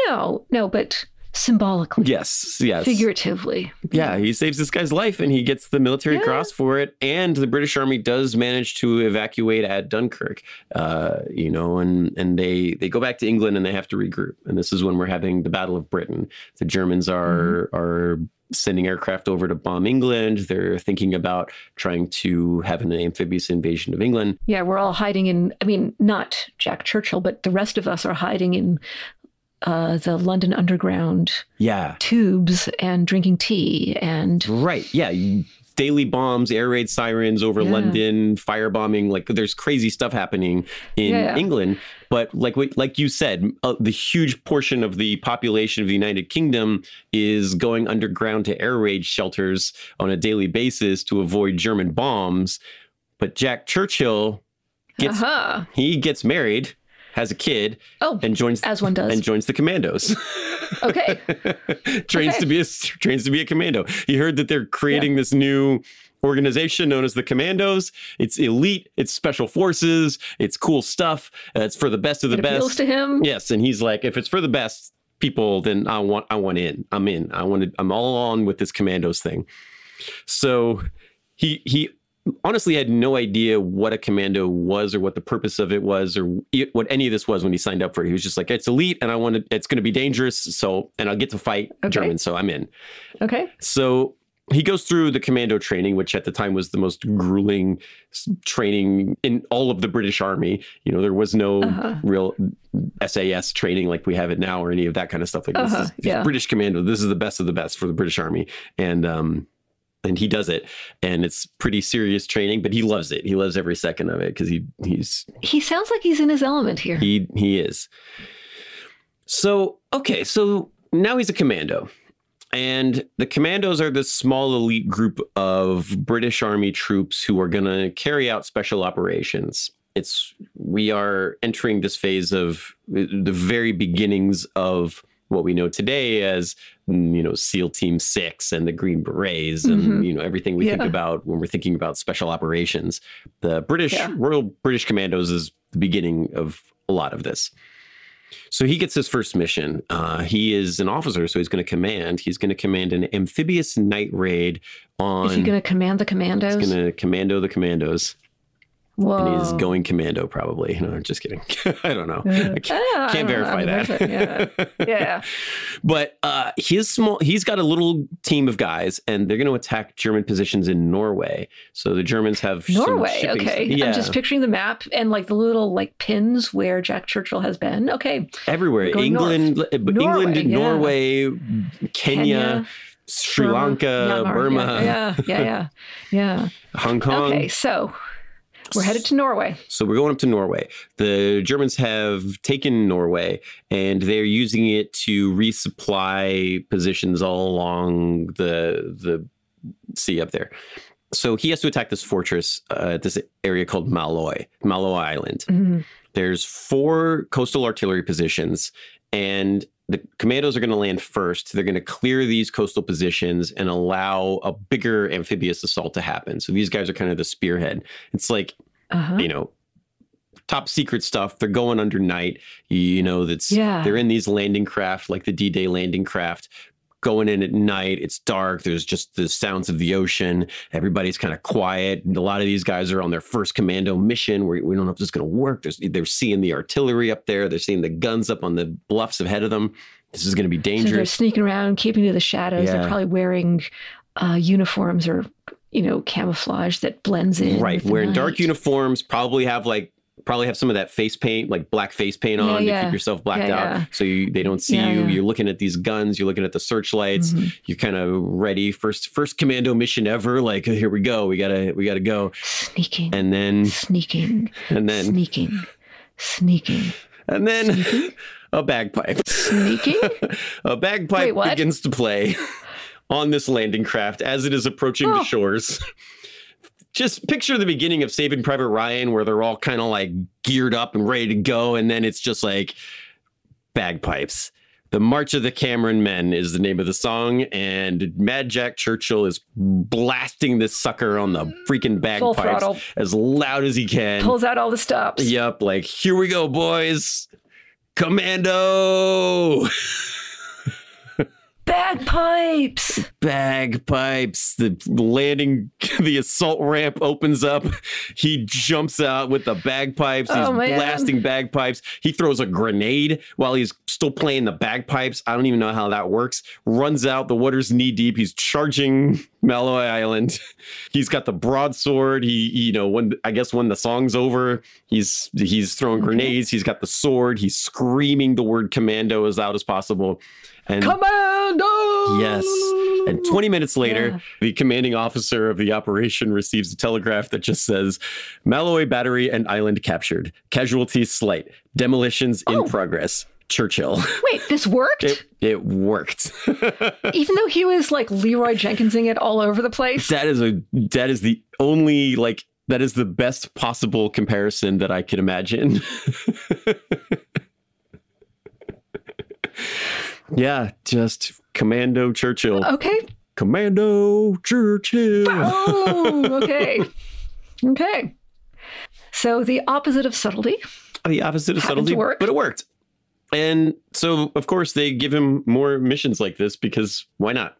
[SPEAKER 3] No, no, but symbolically,
[SPEAKER 2] Yes, yes,
[SPEAKER 3] figuratively.
[SPEAKER 2] Yeah, he saves this guy's life and he gets the military
[SPEAKER 3] Yeah.
[SPEAKER 2] cross for it. And the British Army does manage to evacuate at Dunkirk. Uh, you know, and and they they go back to England and they have to regroup. And this is when we're having the Battle of Britain. The Germans are are sending aircraft over to bomb England. They're thinking about trying to have an amphibious invasion of England.
[SPEAKER 3] Yeah, we're all hiding in, I mean, not Jack Churchill, but the rest of us are hiding in uh, the London Underground
[SPEAKER 2] Yeah.
[SPEAKER 3] tubes and drinking tea. And
[SPEAKER 2] Right. Yeah. Daily bombs, air raid sirens over
[SPEAKER 3] Yeah.
[SPEAKER 2] London, firebombing. Like there's crazy stuff happening in
[SPEAKER 3] Yeah.
[SPEAKER 2] England. But like like you said, uh, the huge portion of the population of the United Kingdom is going underground to air raid shelters on a daily basis to avoid German bombs. But Jack Churchill gets
[SPEAKER 3] aha.
[SPEAKER 2] he gets married, has a kid,
[SPEAKER 3] Oh,
[SPEAKER 2] and joins
[SPEAKER 3] as one does.
[SPEAKER 2] and joins the commandos. *laughs*
[SPEAKER 3] Okay. *laughs*
[SPEAKER 2] trains
[SPEAKER 3] Okay.
[SPEAKER 2] to be a trains to be a commando. He heard that they're creating this new organization known as the Commandos. It's elite. It's special forces. It's cool stuff. Uh, it's for the best of the
[SPEAKER 3] it appeals
[SPEAKER 2] best.
[SPEAKER 3] to him.
[SPEAKER 2] Yes, and he's like, if it's for the best people, then I want I want in. I'm in. I wanted. I'm all on with this Commandos thing. So he he honestly had no idea what a commando was or what the purpose of it was or what any of this was when he signed up for it. He was just like, it's elite and I want to, it's going to be dangerous. So, and I'll get to fight
[SPEAKER 3] Okay.
[SPEAKER 2] Germans. So I'm in.
[SPEAKER 3] Okay.
[SPEAKER 2] So he goes through the commando training, which at the time was the most grueling training in all of the British Army. You know, there was no
[SPEAKER 3] Uh-huh.
[SPEAKER 2] real SAS training like we have it now or any of that kind of stuff. Like
[SPEAKER 3] Uh-huh,
[SPEAKER 2] this is
[SPEAKER 3] yeah.
[SPEAKER 2] British commando. This is the best of the best for the British Army. And, um, and he does it, and it's pretty serious training, but he loves it. He loves every second of it because he he's
[SPEAKER 3] He sounds like he's in his element here.
[SPEAKER 2] he he is. So okay, so now he's a commando. And the commandos are this small elite group of British Army troops who are going to carry out special operations. It's we are entering this phase of the very beginnings of what we know today as mm, you know SEAL Team Six and the Green Berets and
[SPEAKER 3] Mhm.
[SPEAKER 2] you know everything we think about when we're thinking about special operations. The British
[SPEAKER 3] Yeah.
[SPEAKER 2] Royal British Commandos is the beginning of a lot of this. So he gets his first mission. Uh, he is an officer, so he's going to command. He's going to command an amphibious night raid on.
[SPEAKER 3] Is he going to command the commandos?
[SPEAKER 2] He's going to commando the commandos,
[SPEAKER 3] Whoa.
[SPEAKER 2] and he's going commando probably. *laughs* No, just kidding. *laughs* I don't know. I can't,
[SPEAKER 3] I
[SPEAKER 2] can't
[SPEAKER 3] know.
[SPEAKER 2] verify
[SPEAKER 3] I
[SPEAKER 2] that.
[SPEAKER 3] yeah. *laughs* Yeah.
[SPEAKER 2] but uh, he's small. He's got a little team of guys, and they're going to attack German positions in Norway. So the Germans have
[SPEAKER 3] Norway. Okay.
[SPEAKER 2] Yeah,
[SPEAKER 3] I'm just picturing the map and like the little like pins where Jack Churchill has been. Okay.
[SPEAKER 2] everywhere. England,
[SPEAKER 3] north.
[SPEAKER 2] uh,
[SPEAKER 3] Norway,
[SPEAKER 2] England,
[SPEAKER 3] yeah.
[SPEAKER 2] Norway, Kenya,
[SPEAKER 3] Kenya,
[SPEAKER 2] Sri
[SPEAKER 3] Burma,
[SPEAKER 2] Lanka,
[SPEAKER 3] Myanmar.
[SPEAKER 2] Burma,
[SPEAKER 3] Yeah. Yeah. Yeah. Yeah.
[SPEAKER 2] Hong Kong.
[SPEAKER 3] okay. So we're headed to Norway.
[SPEAKER 2] So we're going up to Norway. The Germans have taken Norway and they're using it to resupply positions all along the the sea up there. So he has to attack this fortress uh, this area called Malloy, Malloy Island.
[SPEAKER 3] Mhm.
[SPEAKER 2] There's four coastal artillery positions, and the commandos are going to land first. They're going to clear these coastal positions and allow a bigger amphibious assault to happen. So these guys are kind of the spearhead. It's like
[SPEAKER 3] Uh-huh.
[SPEAKER 2] you know top secret stuff. They're going under night. You know that's
[SPEAKER 3] Yeah.
[SPEAKER 2] they're in these landing craft like the d-day landing craft going in at night. It's dark. There's just the sounds of the ocean. Everybody's kind of quiet. A lot of these guys are on their first commando mission where we don't know if this is going to work. There's, they're seeing the artillery up there. They're seeing the guns up on the bluffs ahead of them. This is going to be
[SPEAKER 3] So they're sneaking around, keeping to the shadows.
[SPEAKER 2] Yeah.
[SPEAKER 3] They're probably wearing uh, uniforms or, you know, camouflage that blends in.
[SPEAKER 2] right wearing dark uniforms probably have like probably have some of that face paint, like black face paint
[SPEAKER 3] Yeah,
[SPEAKER 2] on to
[SPEAKER 3] yeah.
[SPEAKER 2] keep yourself blacked
[SPEAKER 3] Yeah,
[SPEAKER 2] out,
[SPEAKER 3] yeah.
[SPEAKER 2] so you, they don't see
[SPEAKER 3] Yeah,
[SPEAKER 2] you.
[SPEAKER 3] yeah.
[SPEAKER 2] You're looking at these guns. You're looking at the searchlights.
[SPEAKER 3] Mhm.
[SPEAKER 2] You're kind of ready. First, first commando mission ever. Like here we go. We gotta, we gotta go.
[SPEAKER 3] Sneaking.
[SPEAKER 2] And then,
[SPEAKER 3] sneaking. *laughs*
[SPEAKER 2] and then,
[SPEAKER 3] sneaking. Sneaking.
[SPEAKER 2] and then, *laughs* a bagpipe.
[SPEAKER 3] Sneaking? *laughs*
[SPEAKER 2] a bagpipe
[SPEAKER 3] Wait,
[SPEAKER 2] begins to play on this landing craft as it is approaching
[SPEAKER 3] Oh.
[SPEAKER 2] the shores. Just picture the beginning of Saving Private Ryan, where they're all kind of like geared up and ready to go, and then it's just like bagpipes. The March of the Cameron Men is the name of the song, and Mad Jack Churchill is blasting this sucker on the freaking bagpipes as loud as he can.
[SPEAKER 3] Pulls out all the stops.
[SPEAKER 2] Yep, like here we go, boys. Commando *laughs*
[SPEAKER 3] Bagpipes.
[SPEAKER 2] bagpipes. The landing, *laughs* the assault ramp opens up. He jumps out with the bagpipes. Oh, he's
[SPEAKER 3] Oh,
[SPEAKER 2] blasting bagpipes. He throws a grenade while he's still playing the bagpipes. I don't even know how that works. Runs out. The water's knee deep. He's charging *laughs* Malloy Island. *laughs* He's got the broadsword. He, you know, when I guess when the song's over, he's he's throwing mm-hmm. grenades. He's got the sword. He's screaming the word commando as loud as possible. And
[SPEAKER 3] Commando.
[SPEAKER 2] Yes. And 20 minutes later,
[SPEAKER 3] Yeah.
[SPEAKER 2] the commanding officer of the operation receives a telegraph that just says Malloy Battery and Island captured. Casualties slight. Demolitions in
[SPEAKER 3] Oh.
[SPEAKER 2] progress. Churchill.
[SPEAKER 3] Wait, this worked?
[SPEAKER 2] It, it worked. *laughs*
[SPEAKER 3] Even though he was like Leroy Jenkinsing it all over the place.
[SPEAKER 2] that is a that is the only like that is the best possible comparison that I could imagine. *laughs* yeah, just Commando Churchill.
[SPEAKER 3] Okay.
[SPEAKER 2] Commando Churchill.
[SPEAKER 3] Oh, okay. Okay. So the opposite of subtlety.
[SPEAKER 2] the opposite of subtlety, but it worked. And so, of course, they give him more missions like this because why not?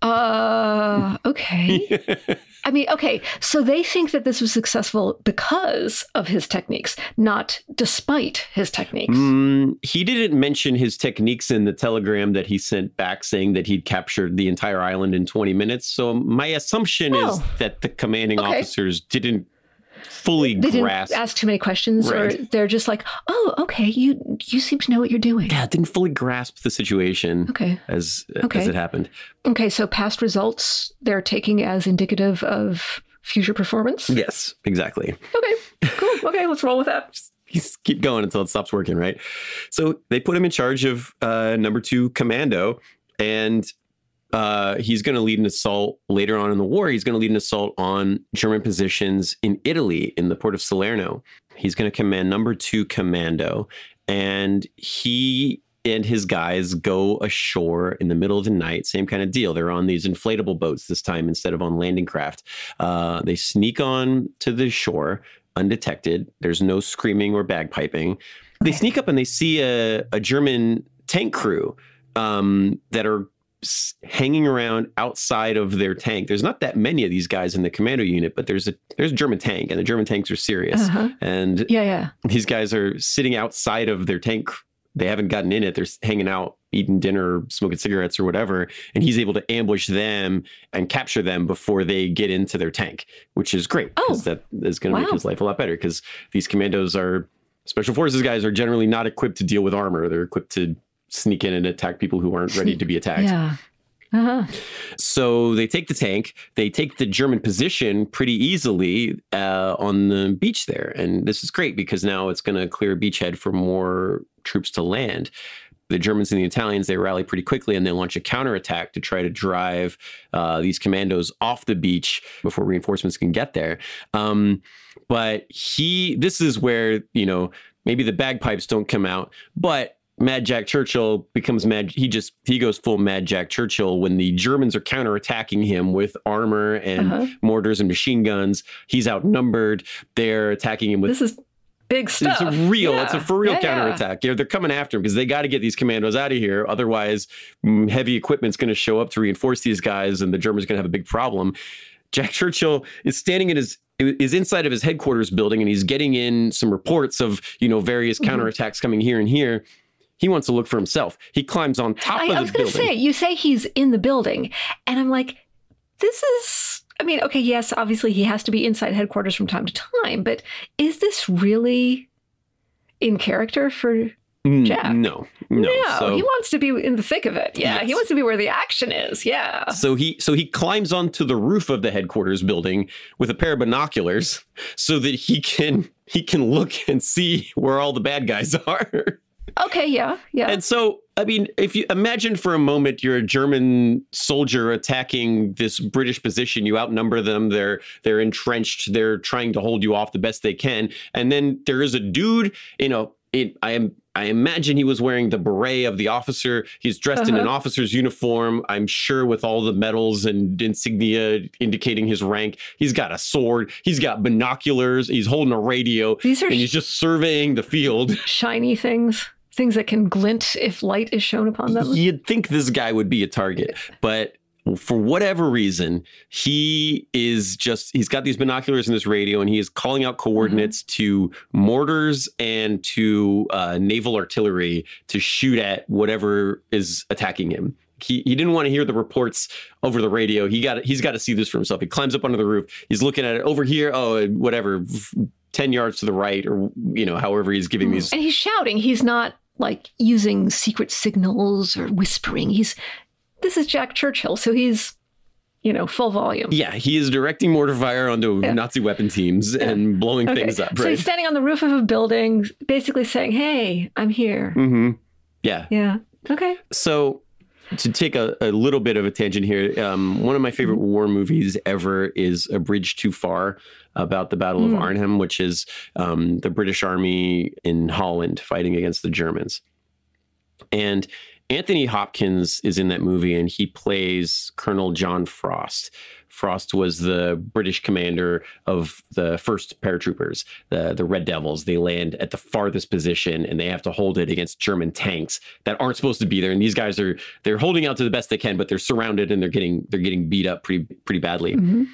[SPEAKER 3] Uh, okay. *laughs* I mean, okay. So they think that this was successful because of his techniques, not despite his techniques.
[SPEAKER 2] Mm, he didn't mention his techniques in the telegram that he sent back saying that he'd captured the entire island in 20 minutes. So my assumption is
[SPEAKER 3] Oh.
[SPEAKER 2] that the commanding
[SPEAKER 3] Okay.
[SPEAKER 2] officers didn't fully
[SPEAKER 3] They didn't
[SPEAKER 2] grasp.
[SPEAKER 3] ask too many questions, or they're just like, "Oh, okay, you you seem to know what you're doing."
[SPEAKER 2] yeah, didn't fully grasp the situation
[SPEAKER 3] Okay.
[SPEAKER 2] as
[SPEAKER 3] Okay.
[SPEAKER 2] as it happened.
[SPEAKER 3] Okay. So past results they're taking as indicative of future performance.
[SPEAKER 2] Yes, exactly.
[SPEAKER 3] Okay. Cool. Okay. Let's roll with that. *laughs*
[SPEAKER 2] just keep going until it stops working, right? So they put him in charge of uh, number two commando, and uh, he's going to lead an assault later on in the war. He's going to lead an assault on German positions in Italy, in the port of Salerno. He's going to command number two commando, and he and his guys go ashore in the middle of the night. Same kind of deal. They're on these inflatable boats this time instead of on landing craft. Uh, they sneak on to the shore undetected. There's no screaming or bagpiping. They sneak up and they see a, a German tank crew um, that are hanging around outside of their tank. There's not that many of these guys in the commando unit, but there's a there's a German tank, and the German tanks are serious.
[SPEAKER 3] Uh-huh.
[SPEAKER 2] And
[SPEAKER 3] Yeah. Yeah.
[SPEAKER 2] these guys are sitting outside of their tank. They haven't gotten in it. They're hanging out, eating dinner, smoking cigarettes or whatever. And he's able to ambush them and capture them before they get into their tank, which is great because
[SPEAKER 3] Oh.
[SPEAKER 2] that is going to make his life a lot better. Because these commandos are special forces guys are generally not equipped to deal with armor. They're equipped to sneak in and attack people who aren't ready to be *laughs* attacked.
[SPEAKER 3] Yeah. Uh-huh.
[SPEAKER 2] So they take the tank, they take the German position pretty easily uh, on the beach there. And this is great because now it's going to clear a beachhead for more troops to land. The Germans and the Italians, they rally pretty quickly and they launch a counterattack to try to drive uh, these commandos off the beach before reinforcements can get there. Um, but he, this is where, you know, maybe the bagpipes don't come out, but Mad Jack Churchill becomes mad. He just he goes full Mad Jack Churchill when the Germans are counterattacking him with armor and
[SPEAKER 3] Uh-huh.
[SPEAKER 2] mortars and machine guns. He's outnumbered. They're attacking him with.
[SPEAKER 3] This is big stuff.
[SPEAKER 2] It's a real. It's a for real
[SPEAKER 3] Yeah, yeah.
[SPEAKER 2] counterattack. Yeah, they're coming after him because they got to get these commandos out of here. Otherwise, mm, heavy equipment's going to show up to reinforce these guys, and the Germans going to have a big problem. Jack Churchill is standing in his is inside of his headquarters building, and he's getting in some reports of you know various
[SPEAKER 3] Mhm.
[SPEAKER 2] counterattacks coming here and here. He wants to look for himself. He climbs on top
[SPEAKER 3] I,
[SPEAKER 2] of
[SPEAKER 3] I was going to say, you say he's in the building, and I'm like, this is I mean, okay, yes, obviously he has to be inside headquarters from time to time, but is this really in character for Jack?
[SPEAKER 2] No, no. so,
[SPEAKER 3] he wants to be in the thick of it. Yeah, he wants to be where the action is. Yeah.
[SPEAKER 2] so he so he climbs onto the roof of the headquarters building with a pair of binoculars so that he can he can look and see where all the bad guys *laughs* are.
[SPEAKER 3] Okay, yeah, yeah.
[SPEAKER 2] And so, I mean, if you imagine for a moment you're a German soldier attacking this British position, you outnumber them, they're they're entrenched, they're trying to hold you off the best they can, and then there is a dude, you know, it, I am I imagine he was wearing the beret of the officer. He's dressed in an
[SPEAKER 3] Uh-huh.
[SPEAKER 2] officer's uniform, I'm sure with all the medals and insignia indicating his rank. He's got a sword, he's got binoculars, he's holding a radio,
[SPEAKER 3] These are
[SPEAKER 2] and he's just surveying the field. *laughs*
[SPEAKER 3] shiny things, things that can glint if light is shown upon them.
[SPEAKER 2] You'd think this guy would be a target, but for whatever reason, he is just, he's got these binoculars and this radio, and he is calling out coordinates mm-hmm. to mortars and to uh, naval artillery to shoot at whatever is attacking him. He, he didn't want to hear the reports over the radio. He got he's got to see this for himself. He climbs up under the roof. He's looking at it over here. Oh, uh, whatever, ten yards to the right, or you know, however he's giving mm. these
[SPEAKER 3] And he's shouting. He's not like using secret signals or whispering. He's this is Jack Churchill, so he's you know full volume.
[SPEAKER 2] Yeah, he is directing mortar fire onto
[SPEAKER 3] Yeah.
[SPEAKER 2] Nazi weapon teams and blowing
[SPEAKER 3] Okay,
[SPEAKER 2] things up.
[SPEAKER 3] So he's standing on the roof of a building, basically saying, "Hey, I'm here."
[SPEAKER 2] Mm-hmm. Yeah.
[SPEAKER 3] Yeah. Okay.
[SPEAKER 2] So to take a, a little bit of a tangent here, um, one of my favorite war movies ever is A Bridge Too Far about the Battle of
[SPEAKER 3] Mm.
[SPEAKER 2] Arnhem, which is um, the British Army in Holland fighting against the Germans. And Anthony Hopkins is in that movie and he plays Colonel John Frost. Frost was the British commander of the first paratroopers, the, the Red Devils. They land at the farthest position and they have to hold it against German tanks that aren't supposed to be there. And these guys are they're holding out to the best they can, but they're surrounded and they're getting they're getting beat up pretty pretty badly.
[SPEAKER 3] Mhm.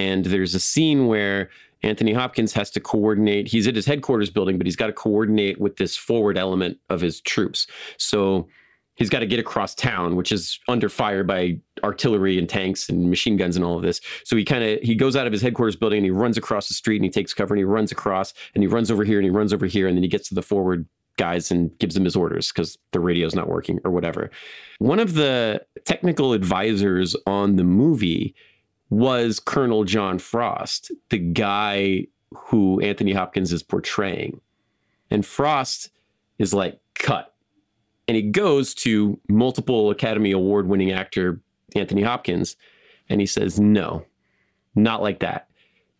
[SPEAKER 2] And there's a scene where Anthony Hopkins has to coordinate. He's at his headquarters building, but he's got to coordinate with this forward element of his troops. So he's got to get across town, which is under fire by artillery and tanks and machine guns and all of this. So he kind of he goes out of his headquarters building and he runs across the street and he takes cover and he runs across and he runs over here and he runs over here and then he gets to the forward guys and gives them his orders because the radio's not working or whatever. One of the technical advisors on the movie was Colonel John Frost, the guy who Anthony Hopkins is portraying. And Frost is like, cut. And he goes to multiple Academy Award winning actor Anthony Hopkins and he says, no, not like that.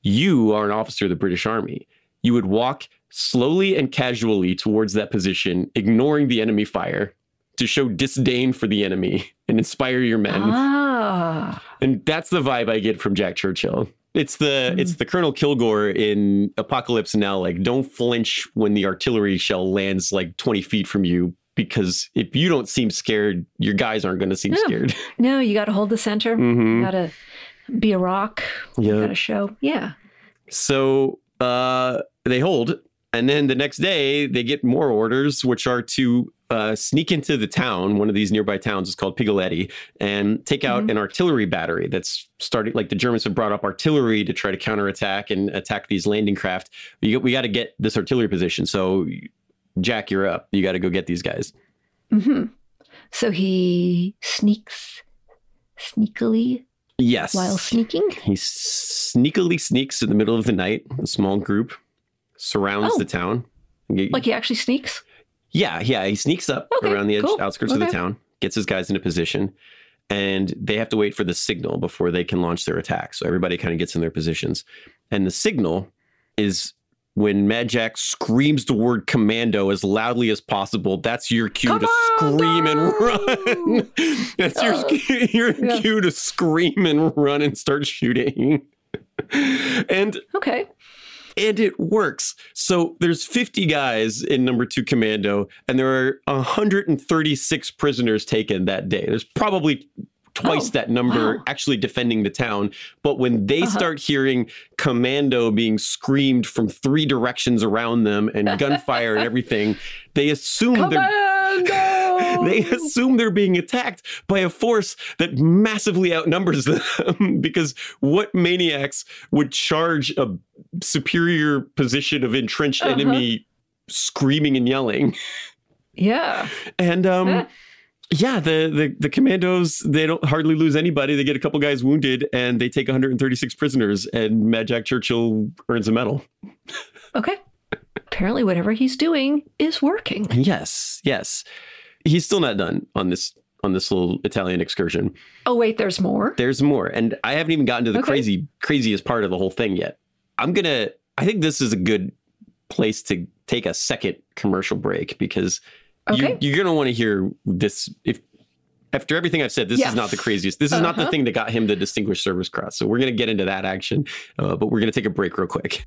[SPEAKER 2] You are an officer of the British Army. You would walk slowly and casually towards that position, ignoring the enemy fire to show disdain for the enemy and inspire your men.
[SPEAKER 3] Ah. *sighs*
[SPEAKER 2] And that's the vibe I get from Jack Churchill. It's the it's the Colonel Kilgore in Apocalypse Now. Like, don't flinch when the artillery shell lands like 20 feet from you, because if you don't seem scared, your guys aren't going to seem
[SPEAKER 3] Yeah.
[SPEAKER 2] scared. *laughs*
[SPEAKER 3] No, you got to hold the center. You
[SPEAKER 2] hmm
[SPEAKER 3] got to be a rock. You
[SPEAKER 2] Yeah.
[SPEAKER 3] got to show. Yeah.
[SPEAKER 2] So uh, they hold, and then the next day they get more orders, which are to uh, sneak into the town. One of these nearby towns is called Pigoletti, and take out
[SPEAKER 3] Mhm.
[SPEAKER 2] an artillery battery that's starting. Like the Germans have brought up artillery to try to counterattack and attack these landing craft. We, we got to get this artillery position. So, Jack, you're up. You got to go get these guys.
[SPEAKER 3] hmm So he sneaks sneakily
[SPEAKER 2] Yes.
[SPEAKER 3] while sneaking.
[SPEAKER 2] He sneakily sneaks in the middle of the night. A small group surrounds
[SPEAKER 3] Oh.
[SPEAKER 2] the town.
[SPEAKER 3] Like he actually sneaks.
[SPEAKER 2] Yeah, yeah. He sneaks up
[SPEAKER 3] Okay,
[SPEAKER 2] around the edge,
[SPEAKER 3] cool.
[SPEAKER 2] outskirts of the town, gets his guys into position, and they have to wait for the signal before they can launch their attack. So everybody kind of gets in their positions. And the signal is when Mad Jack screams the word commando as loudly as possible. That's your cue to scream and run. *laughs* That's your,
[SPEAKER 3] Uh,
[SPEAKER 2] your
[SPEAKER 3] yeah.
[SPEAKER 2] cue to scream and run and start shooting. *laughs* and
[SPEAKER 3] Okay.
[SPEAKER 2] And it works. So there's 50 guys in number two commando, and there are 136 prisoners taken that day. There's probably twice
[SPEAKER 3] Oh,
[SPEAKER 2] that number
[SPEAKER 3] wow.
[SPEAKER 2] actually defending the town. But when they
[SPEAKER 3] Uh-huh.
[SPEAKER 2] start hearing commando being screamed from three directions around them and gunfire and everything, they assume they're
[SPEAKER 3] Commando! No. *laughs*
[SPEAKER 2] they assume they're being attacked by a force that massively outnumbers *laughs* them because what maniacs would charge a superior position of entrenched
[SPEAKER 3] Uh-huh.
[SPEAKER 2] enemy screaming and yelling
[SPEAKER 3] yeah.
[SPEAKER 2] and um
[SPEAKER 3] Huh.
[SPEAKER 2] yeah the, the the commandos they don't hardly lose anybody they get a couple guys wounded and they take 136 prisoners and mad jack churchill earns a medal
[SPEAKER 3] Okay. Apparently, whatever he's doing is working.
[SPEAKER 2] yes yes he's still not done on this on this little italian excursion
[SPEAKER 3] Oh, wait, there's more.
[SPEAKER 2] there's more and i haven't even gotten to the
[SPEAKER 3] Okay.
[SPEAKER 2] crazy craziest part of the whole thing yet i'm gonna i think this is a good place to take a second commercial break because
[SPEAKER 3] Okay.
[SPEAKER 2] you, you're gonna want to hear this if after everything I've said, this
[SPEAKER 3] Yeah.
[SPEAKER 2] is not the craziest. This is not the
[SPEAKER 3] Uh-huh.
[SPEAKER 2] thing that got him the Distinguished Service Cross. So we're going to get into that action, uh, but we're going to take a break real quick.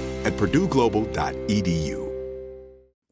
[SPEAKER 4] at purdueglobal.edu.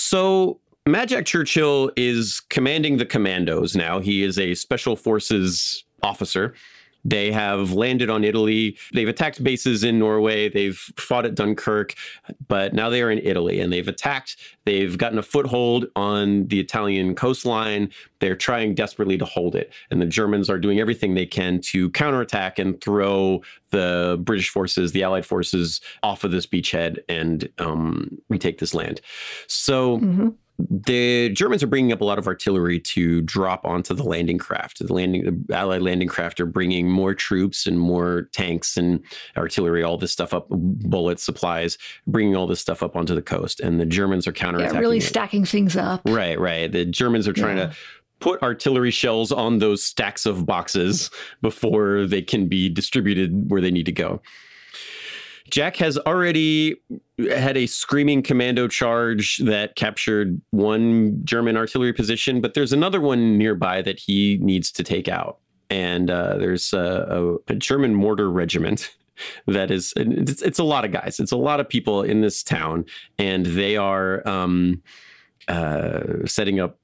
[SPEAKER 2] So Mad Jack Churchill is commanding the commandos now. He is a special forces officer. They have landed on Italy. They've attacked bases in Norway. They've fought at Dunkirk, but now they are in Italy and they've attacked. They've gotten a foothold on the Italian coastline. They're trying desperately to hold it. And the Germans are doing everything they can to counterattack and throw the British forces, the Allied forces, off of this beachhead and um, retake this land. So
[SPEAKER 3] Mhm.
[SPEAKER 2] The Germans are bringing up a lot of artillery to drop onto the landing craft. The landing, the Allied landing craft are bringing more troops and more tanks and artillery, all this stuff up, bullets, supplies, bringing all this stuff up onto the coast. And the Germans are counterattacking.
[SPEAKER 3] Yeah, really
[SPEAKER 2] it.
[SPEAKER 3] stacking things up.
[SPEAKER 2] Right, right. The Germans are trying
[SPEAKER 3] Yeah.
[SPEAKER 2] to put artillery shells on those stacks of boxes before they can be distributed where they need to go. Jack has already had a screaming commando charge that captured one German artillery position, but there's another one nearby that he needs to take out. And uh, there's a, a, German mortar regiment *laughs* that is it's, it's, a lot of guys it's a lot of people in this town and they are um, uh, setting up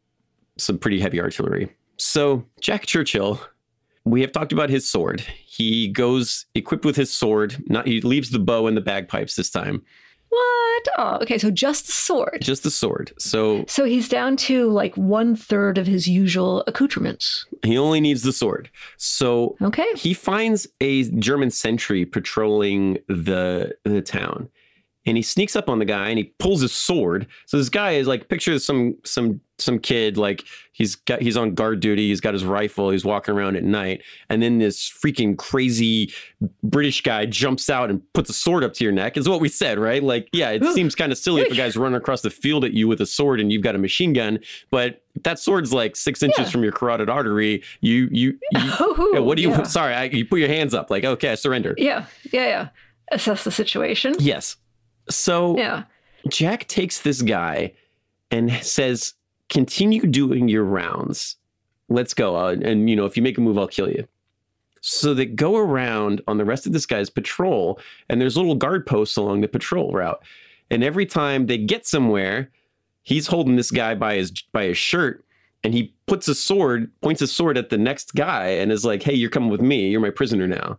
[SPEAKER 2] some pretty heavy artillery so jack churchill we have talked about his sword he goes equipped with his sword not he leaves the bow and the bagpipes this time
[SPEAKER 3] what? Oh, okay. So just the sword.
[SPEAKER 2] Just the sword. So
[SPEAKER 3] so he's down to like one third of his usual accoutrements.
[SPEAKER 2] He only needs the sword. So
[SPEAKER 3] okay.
[SPEAKER 2] He finds a German sentry patrolling the the town, and he sneaks up on the guy and he pulls his sword. So this guy is like picture some some some kid like he's got he's on guard duty he's got his rifle he's walking around at night and then this freaking crazy british guy jumps out and puts a sword up to your neck is what we said right? Like yeah it seems kind of silly if a guy's running across the field at you with a sword and you've got a machine gun but that sword's like six inches yeah. from your carotid artery. You you, you *laughs* what do you yeah. *laughs* sorry I, you put your hands up like okay i surrender.
[SPEAKER 3] Yeah yeah yeah. Assess the situation.
[SPEAKER 2] Yes. So
[SPEAKER 3] yeah.
[SPEAKER 2] Jack takes this guy and says continue doing your rounds. Let's go. Uh, and, you know, if you make a move, I'll kill you. So they go around on the rest of this guy's patrol, and there's little guard posts along the patrol route. And every time they get somewhere, he's holding this guy by his by his shirt, and he puts a sword, points a sword at the next guy, and is like, "Hey, you're coming with me. You're my prisoner now."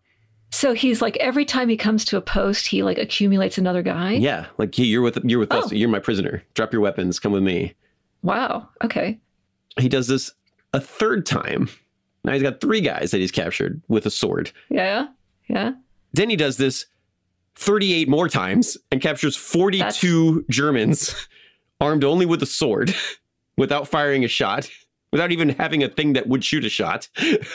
[SPEAKER 3] So he's like every time he comes to a post, he like accumulates another guy.
[SPEAKER 2] Yeah, like hey, you're with you're with oh. us. You're my prisoner. Drop your weapons. Come with me.
[SPEAKER 3] Wow. Okay.
[SPEAKER 2] He does this a third time. Now he's got three guys that he's captured with a sword.
[SPEAKER 3] Yeah. Yeah.
[SPEAKER 2] Then he does this 38 more times and captures 42 That's... Germans armed only with a sword *laughs* without firing a shot, without even having a thing that would shoot a shot.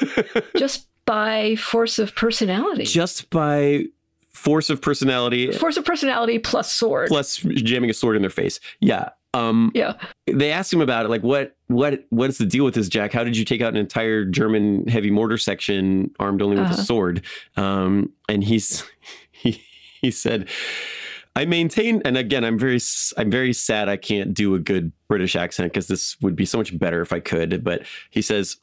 [SPEAKER 2] *laughs*
[SPEAKER 3] Just by force of personality.
[SPEAKER 2] Just by force of personality.
[SPEAKER 3] Force of personality plus sword.
[SPEAKER 2] Plus jamming a sword in their face. Yeah. Um,
[SPEAKER 3] yeah.
[SPEAKER 2] They asked him about it, like, what, what, what's the deal with this, Jack? How did you take out an entire German heavy mortar section armed only with uh-huh. a sword? Um, and he's, *laughs* he, he said, I maintain, and again, I'm very, I'm very sad I can't do a good British accent because this would be so much better if I could. But he says,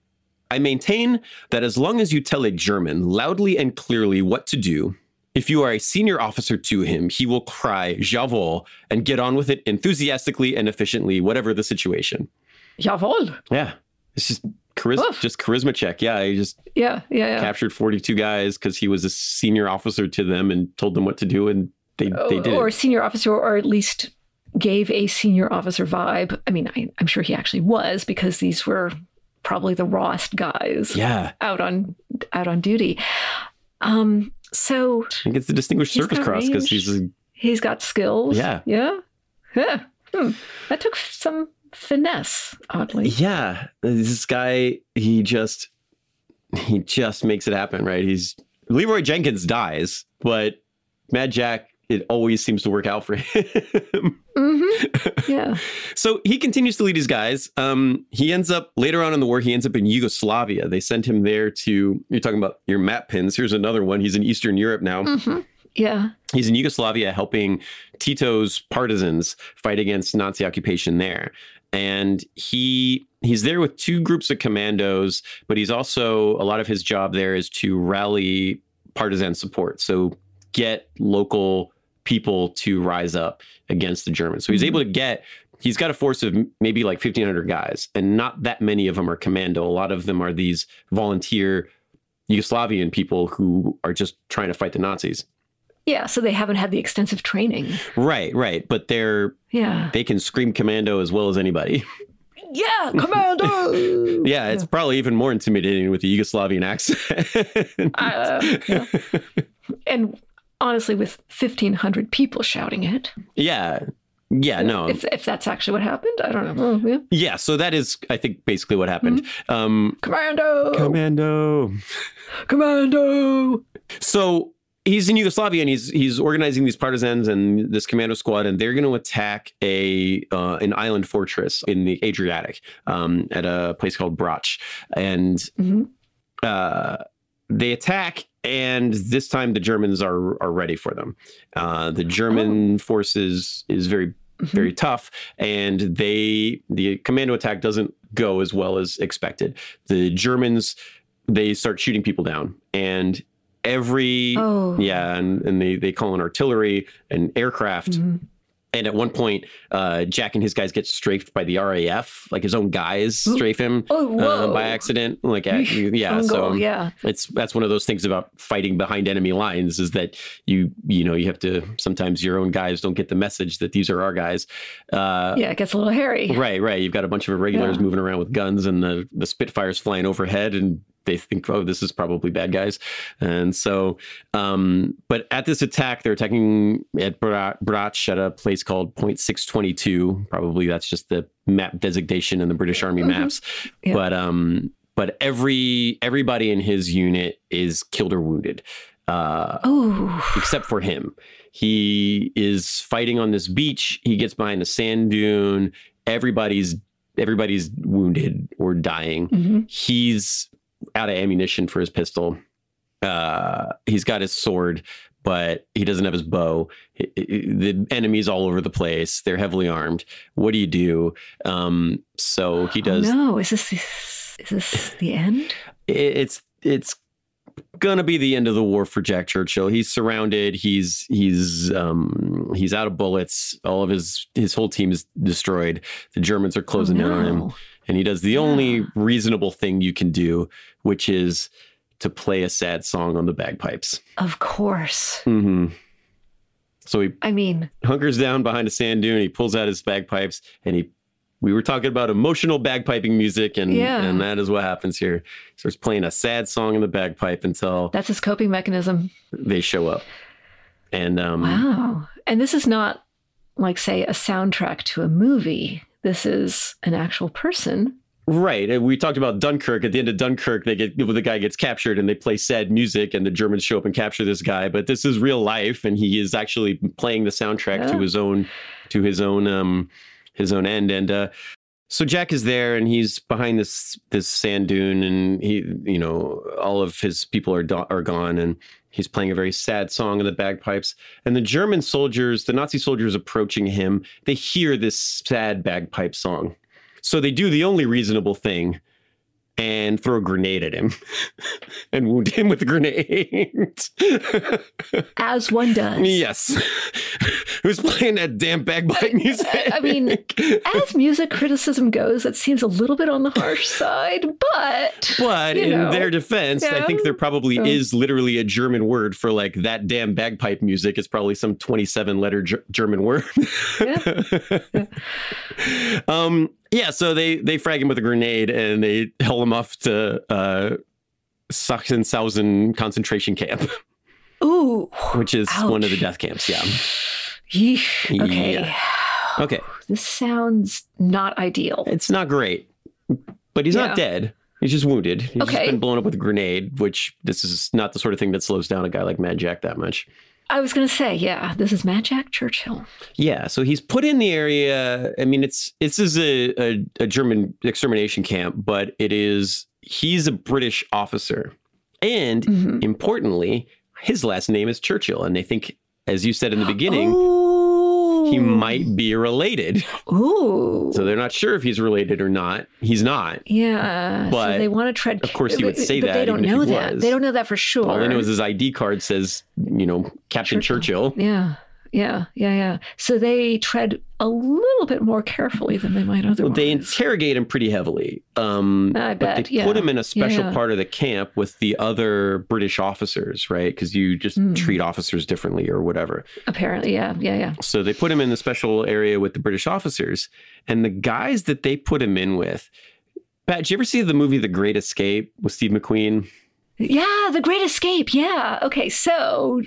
[SPEAKER 2] *clears throat* I maintain that as long as you tell a German loudly and clearly what to do, if you are a senior officer to him, he will cry Jawohl and get on with it enthusiastically and efficiently, whatever the situation.
[SPEAKER 3] Jawohl.
[SPEAKER 2] Yeah. It's just charisma, just charisma check. Yeah, he just
[SPEAKER 3] yeah, yeah, yeah.
[SPEAKER 2] captured 42 guys because he was a senior officer to them and told them what to do, and they they did.
[SPEAKER 3] Or a senior officer, or at least gave a senior officer vibe. I mean, I, I'm sure he actually was because these were probably the rawest guys.
[SPEAKER 2] Yeah,
[SPEAKER 3] out on out on duty. Um, so
[SPEAKER 2] he gets the Distinguished Service Cross because he's a,
[SPEAKER 3] he's got skills.
[SPEAKER 2] Yeah,
[SPEAKER 3] yeah, yeah. Hmm. That took some finesse, oddly.
[SPEAKER 2] Yeah, this guy he just he just makes it happen, right? He's Leroy Jenkins dies, but Mad Jack it always seems to work out for *laughs* him.
[SPEAKER 3] Mm-hmm. Yeah. *laughs*
[SPEAKER 2] so he continues to lead his guys. Um, he ends up later on in the war. He ends up in Yugoslavia. They sent him there to. You're talking about your map pins. Here's another one. He's in Eastern Europe now.
[SPEAKER 3] Mm-hmm. Yeah.
[SPEAKER 2] He's in Yugoslavia helping Tito's partisans fight against Nazi occupation there. And he he's there with two groups of commandos, but he's also a lot of his job there is to rally partisan support. So get local people to rise up against the Germans. So he's mm-hmm. able to get he's got a force of maybe like 1500 guys and not that many of them are commando. A lot of them are these volunteer Yugoslavian people who are just trying to fight the Nazis.
[SPEAKER 3] Yeah, so they haven't had the extensive training.
[SPEAKER 2] Right, right, but they're
[SPEAKER 3] yeah.
[SPEAKER 2] They can scream commando as well as anybody. *laughs*
[SPEAKER 3] Yeah, commando. *laughs*
[SPEAKER 2] yeah, it's probably even more intimidating with the Yugoslavian accent. uh,
[SPEAKER 3] yeah. *laughs* And honestly, with 1,500 people shouting it.
[SPEAKER 2] Yeah. Yeah, no.
[SPEAKER 3] If, if that's actually what happened, I don't know. Oh, yeah.
[SPEAKER 2] yeah, so that is, I think, basically what happened. Mm-hmm. Um,
[SPEAKER 3] Commando!
[SPEAKER 2] Commando!
[SPEAKER 3] Commando!
[SPEAKER 2] So he's in Yugoslavia and he's he's organizing these partisans and this commando squad, and they're going to attack a uh, an island fortress in the Adriatic um, at a place called Brač, and mm-hmm. uh, they attack and this time the Germans are are ready for them. Uh, the German forces is very very tough, and they the commando attack doesn't go as well as expected. The Germans they start shooting people down, and every
[SPEAKER 3] Oh.
[SPEAKER 2] yeah, and, and they they call in artillery and aircraft.
[SPEAKER 3] Mhm.
[SPEAKER 2] And at one point, uh, Jack and his guys get strafed by the RAF. Like his own guys strafe him
[SPEAKER 3] Oh,
[SPEAKER 2] uh, by accident. Like at, yeah, so
[SPEAKER 3] goal, yeah.
[SPEAKER 2] it's that's one of those things about fighting behind enemy lines is that you you know you have to sometimes your own guys don't get the message that these are our guys. Uh,
[SPEAKER 3] Yeah, it gets a little hairy.
[SPEAKER 2] Right, right. You've got a bunch of irregulars
[SPEAKER 3] Yeah.
[SPEAKER 2] moving around with guns, and the the Spitfires flying overhead, and they think, oh, this is probably bad guys. And so, um, but at this attack, they're attacking at Bra- Brač at a place called Point Six Twenty Two. Probably that's just the map designation in the British Army maps.
[SPEAKER 3] Yeah.
[SPEAKER 2] But um, but every everybody in his unit is killed or wounded. Uh,
[SPEAKER 3] Oh,
[SPEAKER 2] except for him. He is fighting on this beach. He gets behind a sand dune. Everybody's everybody's wounded or dying.
[SPEAKER 3] Mhm.
[SPEAKER 2] He's out of ammunition for his pistol. Uh, he's got his sword, but he doesn't have his bow. The enemies all over the place. They're heavily armed. What do you do? Um, so he does.
[SPEAKER 3] Oh, no, is this is this the end?
[SPEAKER 2] it- it's it's gonna be the end of the war for Jack Churchill. He's surrounded. He's he's um he's out of bullets. All of his his whole team is destroyed. The Germans are closing
[SPEAKER 3] oh,
[SPEAKER 2] in on him,
[SPEAKER 3] no.
[SPEAKER 2] And he does the only reasonable thing you can do, which is to play a sad song on the bagpipes.
[SPEAKER 3] Of course.
[SPEAKER 2] hmm So he
[SPEAKER 3] I mean,
[SPEAKER 2] hunkers down behind a sand dune. He pulls out his bagpipes, and he. We were talking about emotional bagpiping music, and
[SPEAKER 3] Yeah.
[SPEAKER 2] and that is what happens here. He starts playing a sad song in the bagpipe until
[SPEAKER 3] that's his coping mechanism.
[SPEAKER 2] they show up. And um,
[SPEAKER 3] Wow. And this is not like, say, a soundtrack to a movie. This is an actual person.
[SPEAKER 2] right, and we talked about Dunkirk. At the end of Dunkirk, they get the guy gets captured, and they play sad music, and the Germans show up and capture this guy. But this is real life, and he is actually playing the soundtrack to his own to his own um his own end. And uh, so Jack is there, and he's behind this this sand dune, and he you know all of his people are do- are gone, and he's playing a very sad song in the bagpipes. And the German soldiers, the Nazi soldiers approaching him, they hear this sad bagpipe song. So they do the only reasonable thing and throw a grenade at him *laughs* and wound him with a grenade. *laughs*
[SPEAKER 3] As one does.
[SPEAKER 2] yes. *laughs* Who's playing that damn bagpipe music?
[SPEAKER 3] I mean, As music criticism goes, that seems a little bit on the harsh side, but
[SPEAKER 2] But in
[SPEAKER 3] know,
[SPEAKER 2] their defense, I think there probably
[SPEAKER 3] Yeah.
[SPEAKER 2] is literally a German word for like that damn bagpipe music. It's probably some 27 letter Ger- German word. um, yeah, so they they frag him with a grenade and they haul him off to uh, Sachsenhausen concentration camp,
[SPEAKER 3] ooh,
[SPEAKER 2] which is one of the death camps. Yeah.
[SPEAKER 3] yeesh. Okay,
[SPEAKER 2] Yeah. Okay.
[SPEAKER 3] this sounds not ideal.
[SPEAKER 2] It's not great, but he's
[SPEAKER 3] Yeah.
[SPEAKER 2] not dead. He's just wounded. He's just
[SPEAKER 3] Okay.
[SPEAKER 2] been blown up with a grenade, which this is not the sort of thing that slows down a guy like Mad Jack that much.
[SPEAKER 3] I was going to say, yeah, this is Mad Jack Churchill.
[SPEAKER 2] Yeah, so he's put in the area. I mean, it's this is a, a, a German extermination camp, but it is he's a British officer, and
[SPEAKER 3] Mhm.
[SPEAKER 2] importantly, his last name is Churchill, and they think, as you said in the beginning,
[SPEAKER 3] Ooh.
[SPEAKER 2] He might be related.
[SPEAKER 3] Ooh.
[SPEAKER 2] So they're not sure if he's related or not. He's not.
[SPEAKER 3] yeah.
[SPEAKER 2] But,
[SPEAKER 3] so they want to tread.
[SPEAKER 2] of course he would say
[SPEAKER 3] but
[SPEAKER 2] that
[SPEAKER 3] they don't know that.
[SPEAKER 2] was.
[SPEAKER 3] They don't know that for sure.
[SPEAKER 2] All they know is his ID card says, you know, Captain Churchill.
[SPEAKER 3] Yeah. Yeah. Yeah. Yeah. So they tread a little bit more carefully than they might otherwise.
[SPEAKER 2] Well, they interrogate him pretty heavily. Um,
[SPEAKER 3] I
[SPEAKER 2] but
[SPEAKER 3] bet,
[SPEAKER 2] they
[SPEAKER 3] yeah.
[SPEAKER 2] put him in a special
[SPEAKER 3] yeah.
[SPEAKER 2] part of the camp with the other British officers, right? Because you just
[SPEAKER 3] Mm.
[SPEAKER 2] treat officers differently or whatever.
[SPEAKER 3] Apparently, yeah. Yeah. Yeah.
[SPEAKER 2] So they put him in the special area with the British officers, and the guys that they put him in with. Pat, did you ever see the movie The Great Escape with Steve McQueen?
[SPEAKER 3] Yeah. The Great Escape. Yeah. Okay. So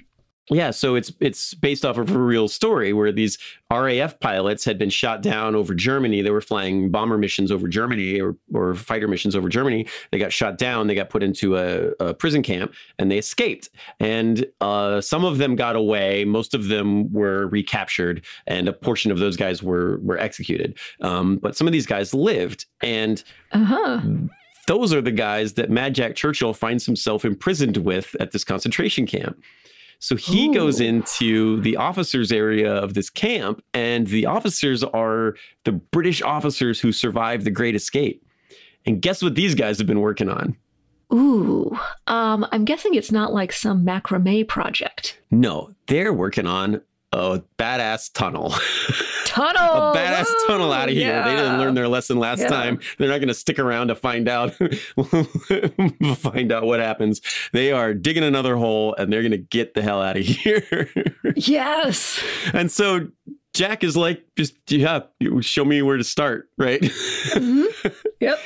[SPEAKER 2] Yeah, so it's it's based off of a real story where these RAF pilots had been shot down over Germany. They were flying bomber missions over Germany or, or fighter missions over Germany. They got shot down. They got put into a, a prison camp and they escaped. And uh, some of them got away. Most of them were recaptured, and a portion of those guys were were executed. Um, but some of these guys lived, and
[SPEAKER 3] uh huh.
[SPEAKER 2] those are the guys that Mad Jack Churchill finds himself imprisoned with at this concentration camp. So he Ooh. goes into the officers' area of this camp, and the officers are the British officers who survived the Great Escape. And guess what these guys have been working on?
[SPEAKER 3] Ooh, um, I'm guessing it's not like some macrame project.
[SPEAKER 2] No, they're working on a badass tunnel. *laughs*
[SPEAKER 3] Tunnel.
[SPEAKER 2] a badass Whoa, tunnel out of here. Yeah. They didn't learn their lesson last yeah. time. They're not going to stick around to find out *laughs* find out what happens. They are digging another hole and they're going to get the hell out of *laughs* here.
[SPEAKER 3] yes.
[SPEAKER 2] And so Jack is like, just yeah, show me where to start, right?
[SPEAKER 3] Mm-hmm. Yep.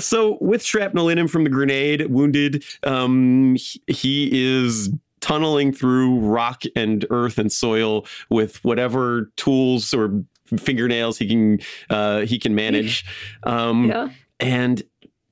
[SPEAKER 2] so with shrapnel in him from the grenade, wounded, um, he is tunneling through rock and earth and soil with whatever tools or fingernails he can uh, he can manage. Um, yeah. And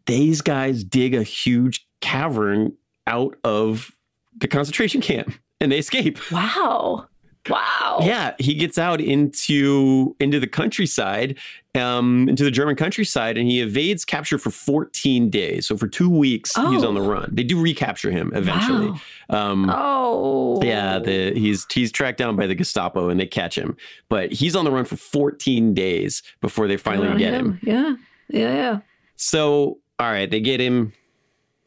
[SPEAKER 2] these guys dig a huge cavern out of the concentration camp and they escape.
[SPEAKER 3] Wow. Wow.
[SPEAKER 2] Yeah, he gets out into into the countryside, um, into the German countryside, and he evades capture for 14 days. So for two weeks, oh. he's on the oh. run. They do recapture him eventually.
[SPEAKER 3] Wow. Um, oh.
[SPEAKER 2] Yeah, the, he's he's tracked down by the Gestapo and they catch him, but he's on the run for 14 days before they finally get him.
[SPEAKER 3] him. Yeah, yeah, yeah.
[SPEAKER 2] So all right, they get him.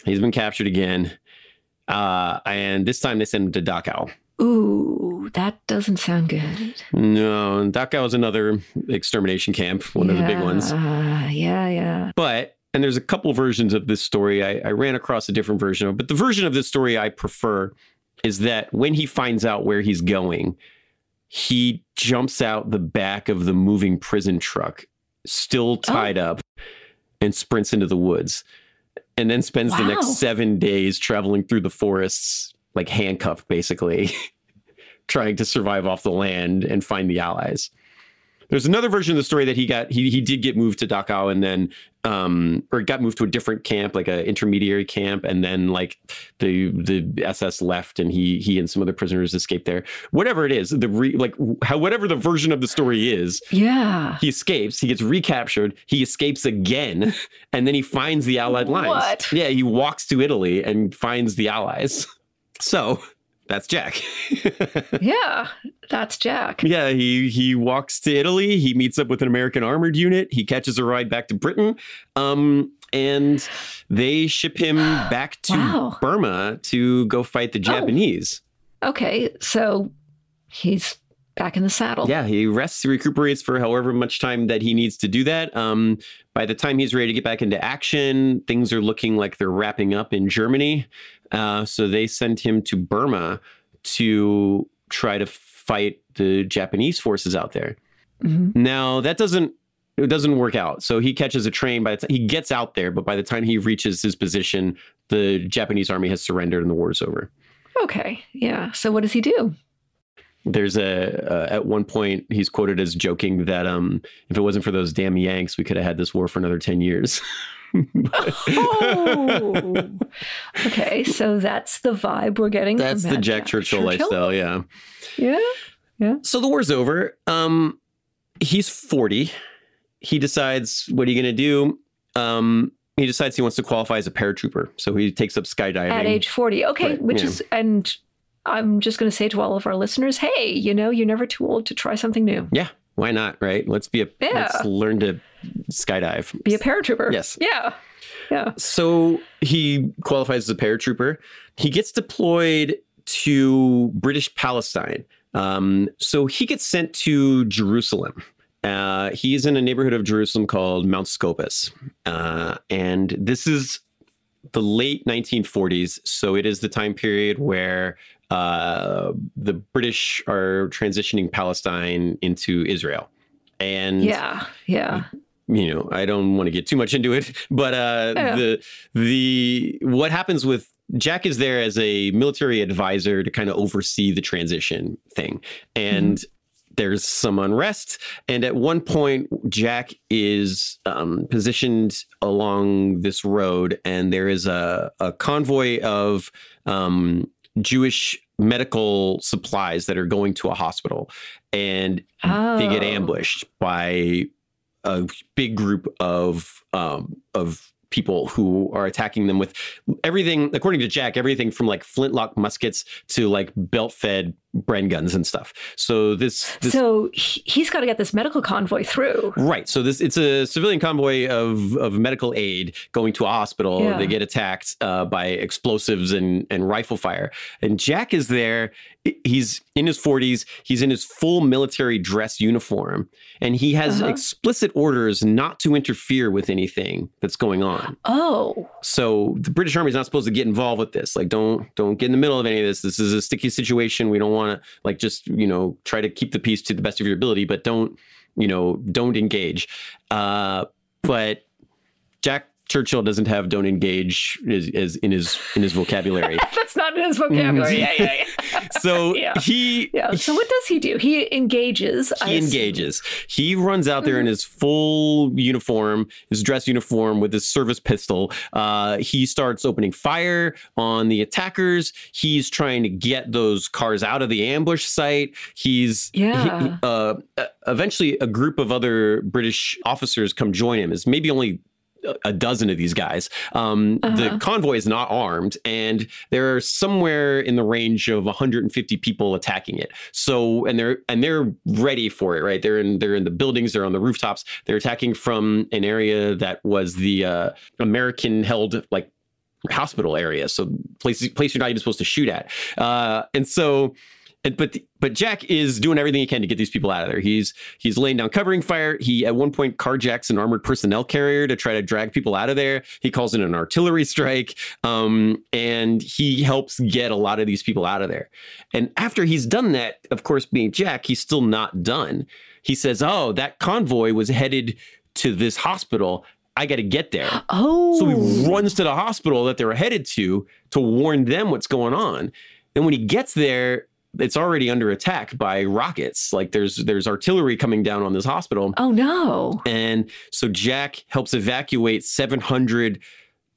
[SPEAKER 2] He's been captured again, uh, and this time they send him to Dachau.
[SPEAKER 3] Ooh, that doesn't sound good.
[SPEAKER 2] No, Dachau is another extermination camp, one yeah, of the big ones.
[SPEAKER 3] yeah, yeah.
[SPEAKER 2] But and there's a couple versions of this story. I, I ran across a different version of, but the version of this story I prefer is that when he finds out where he's going, he jumps out the back of the moving prison truck, still oh. tied oh. up, and sprints into the woods, and then spends wow. the next seven days traveling through the forests like handcuffed basically, *laughs* trying to survive off the land and find the allies. There's another version of the story that he got he he did get moved to Dachau and then um or got moved to a different camp like an intermediary camp and then like the the SS left and he he and some other prisoners escaped there. Whatever it is, the re, like how whatever the version of the story is.
[SPEAKER 3] Yeah.
[SPEAKER 2] He escapes, he gets recaptured, he escapes again *laughs* and then he finds the allied lines.
[SPEAKER 3] What?
[SPEAKER 2] Yeah, he walks to Italy and finds the allies. *laughs* So that's Jack. *laughs*
[SPEAKER 3] yeah, that's Jack.
[SPEAKER 2] Yeah, he he walks to Italy. He meets up with an American armored unit. He catches a ride back to Britain, um, and they ship him *gasps* back to wow. Burma to go fight the oh. Japanese.
[SPEAKER 3] Oh. Okay, so he's back in the saddle.
[SPEAKER 2] Yeah, he rests, recuperates for however much time that he needs to do that. Um, by the time he's ready to get back into action, things are looking like they're wrapping up in Germany. Uh, so they send him to Burma to try to fight the Japanese forces out there. Mm-hmm. Now that doesn't it doesn't work out. So he catches a train. By the time he gets out there, but by the time he reaches his position, the Japanese army has surrendered and the war is over.
[SPEAKER 3] Okay, yeah. So what does he do?
[SPEAKER 2] There's a uh, at one point he's quoted as joking that um, if it wasn't for those damn Yanks, we could have had this war for another ten years.
[SPEAKER 3] oh. *laughs* Okay, so that's the vibe we're getting.
[SPEAKER 2] That's the Jack, Jack Churchill, Churchill, lifestyle, yeah.
[SPEAKER 3] Yeah. Yeah.
[SPEAKER 2] So the war's over. Um he's 40. He decides what are you going to do? Um he decides he wants to qualify as a paratrooper. So he takes up skydiving
[SPEAKER 3] at age 40. Okay, which yeah. is and I'm just going to say to all of our listeners, hey, you know, you're never too old to try something new.
[SPEAKER 2] Yeah, why not? Right? Let's be a yeah. let's learn to skydive.
[SPEAKER 3] Be a paratrooper.
[SPEAKER 2] Yes.
[SPEAKER 3] Yeah. Yeah.
[SPEAKER 2] So he qualifies as a paratrooper. He gets deployed to British Palestine. Um, so he gets sent to Jerusalem. Uh, he's in a neighborhood of Jerusalem called Mount Scopus. Uh, and this is the late 1940s. So it is the time period where uh, the British are transitioning Palestine into Israel. And
[SPEAKER 3] yeah, yeah.
[SPEAKER 2] You know, I don't want to get too much into it, *laughs* but uh, yeah. the the what happens with Jack is there as a military advisor to kind of oversee the transition thing, and mm-hmm there's some unrest. And at one point, Jack is um, positioned along this road, and there is a, a convoy of um, Jewish medical supplies that are going to a hospital, and oh. they get oh. ambushed by a big group of um, of people who are attacking them with everything, according to Jack, everything from like flintlock muskets to like belt fed Bren guns and stuff. So this, this
[SPEAKER 3] so he- he's got to get this medical convoy through.
[SPEAKER 2] Right. So this it's a civilian convoy of of medical aid going to a hospital.
[SPEAKER 3] Yeah.
[SPEAKER 2] They get attacked uh, by explosives and and rifle fire. And Jack is there. He's in his 40s. He's in his full military dress uniform, and he has
[SPEAKER 3] Uh-huh.
[SPEAKER 2] explicit orders not to interfere with anything that's going on.
[SPEAKER 3] Oh,
[SPEAKER 2] So the British Army is not supposed to get involved with this. Like, don't don't get in the middle of any of this. This is a sticky situation. We don't want to like just you know try to keep the peace to the best of your ability, but don't you know don't engage. Uh, but Jack Churchill doesn't have "don't engage" as, as in his in his vocabulary. *laughs*
[SPEAKER 3] that's not in his vocabulary. yeah, yeah, yeah. *laughs*
[SPEAKER 2] so *laughs*
[SPEAKER 3] Yeah.
[SPEAKER 2] he
[SPEAKER 3] Yeah. So what does he do? He engages. I
[SPEAKER 2] he
[SPEAKER 3] assume.
[SPEAKER 2] engages. He runs out there in
[SPEAKER 3] Mm-hmm.
[SPEAKER 2] his full uniform, his dress uniform with his service pistol. Uh, he starts opening fire on the attackers. He's trying to get those cars out of the ambush site. He's
[SPEAKER 3] Yeah.
[SPEAKER 2] he- uh, eventually, a group of other British officers come join him. It's maybe only a- dozen of these guys. Um, The
[SPEAKER 3] Uh-huh.
[SPEAKER 2] convoy is not armed, and there are somewhere in the range of 150 people attacking it. So, and they're and they're ready for it, right? They're in they're in the buildings, they're on the rooftops. They're attacking from an area that was the uh, American-held like hospital area, so places place you're not even supposed to shoot at. Uh, and so. And, but but Jack is doing everything he can to get these people out of there. He's he's laying down covering fire. He at one point carjacks an armored personnel carrier to try to drag people out of there. He calls in an artillery strike, um, and he helps get a lot of these people out of there. And after he's done that, of course, being Jack, he's still not done. He says, "Oh, that convoy was headed to this hospital. I got to get there." *gasps*
[SPEAKER 3] Oh.
[SPEAKER 2] So he runs to the hospital that they were headed to to warn them what's going on. And when he gets there, it's already under attack by rockets. Like there's there's artillery coming down on this hospital.
[SPEAKER 3] Oh no.
[SPEAKER 2] And so Jack helps evacuate 700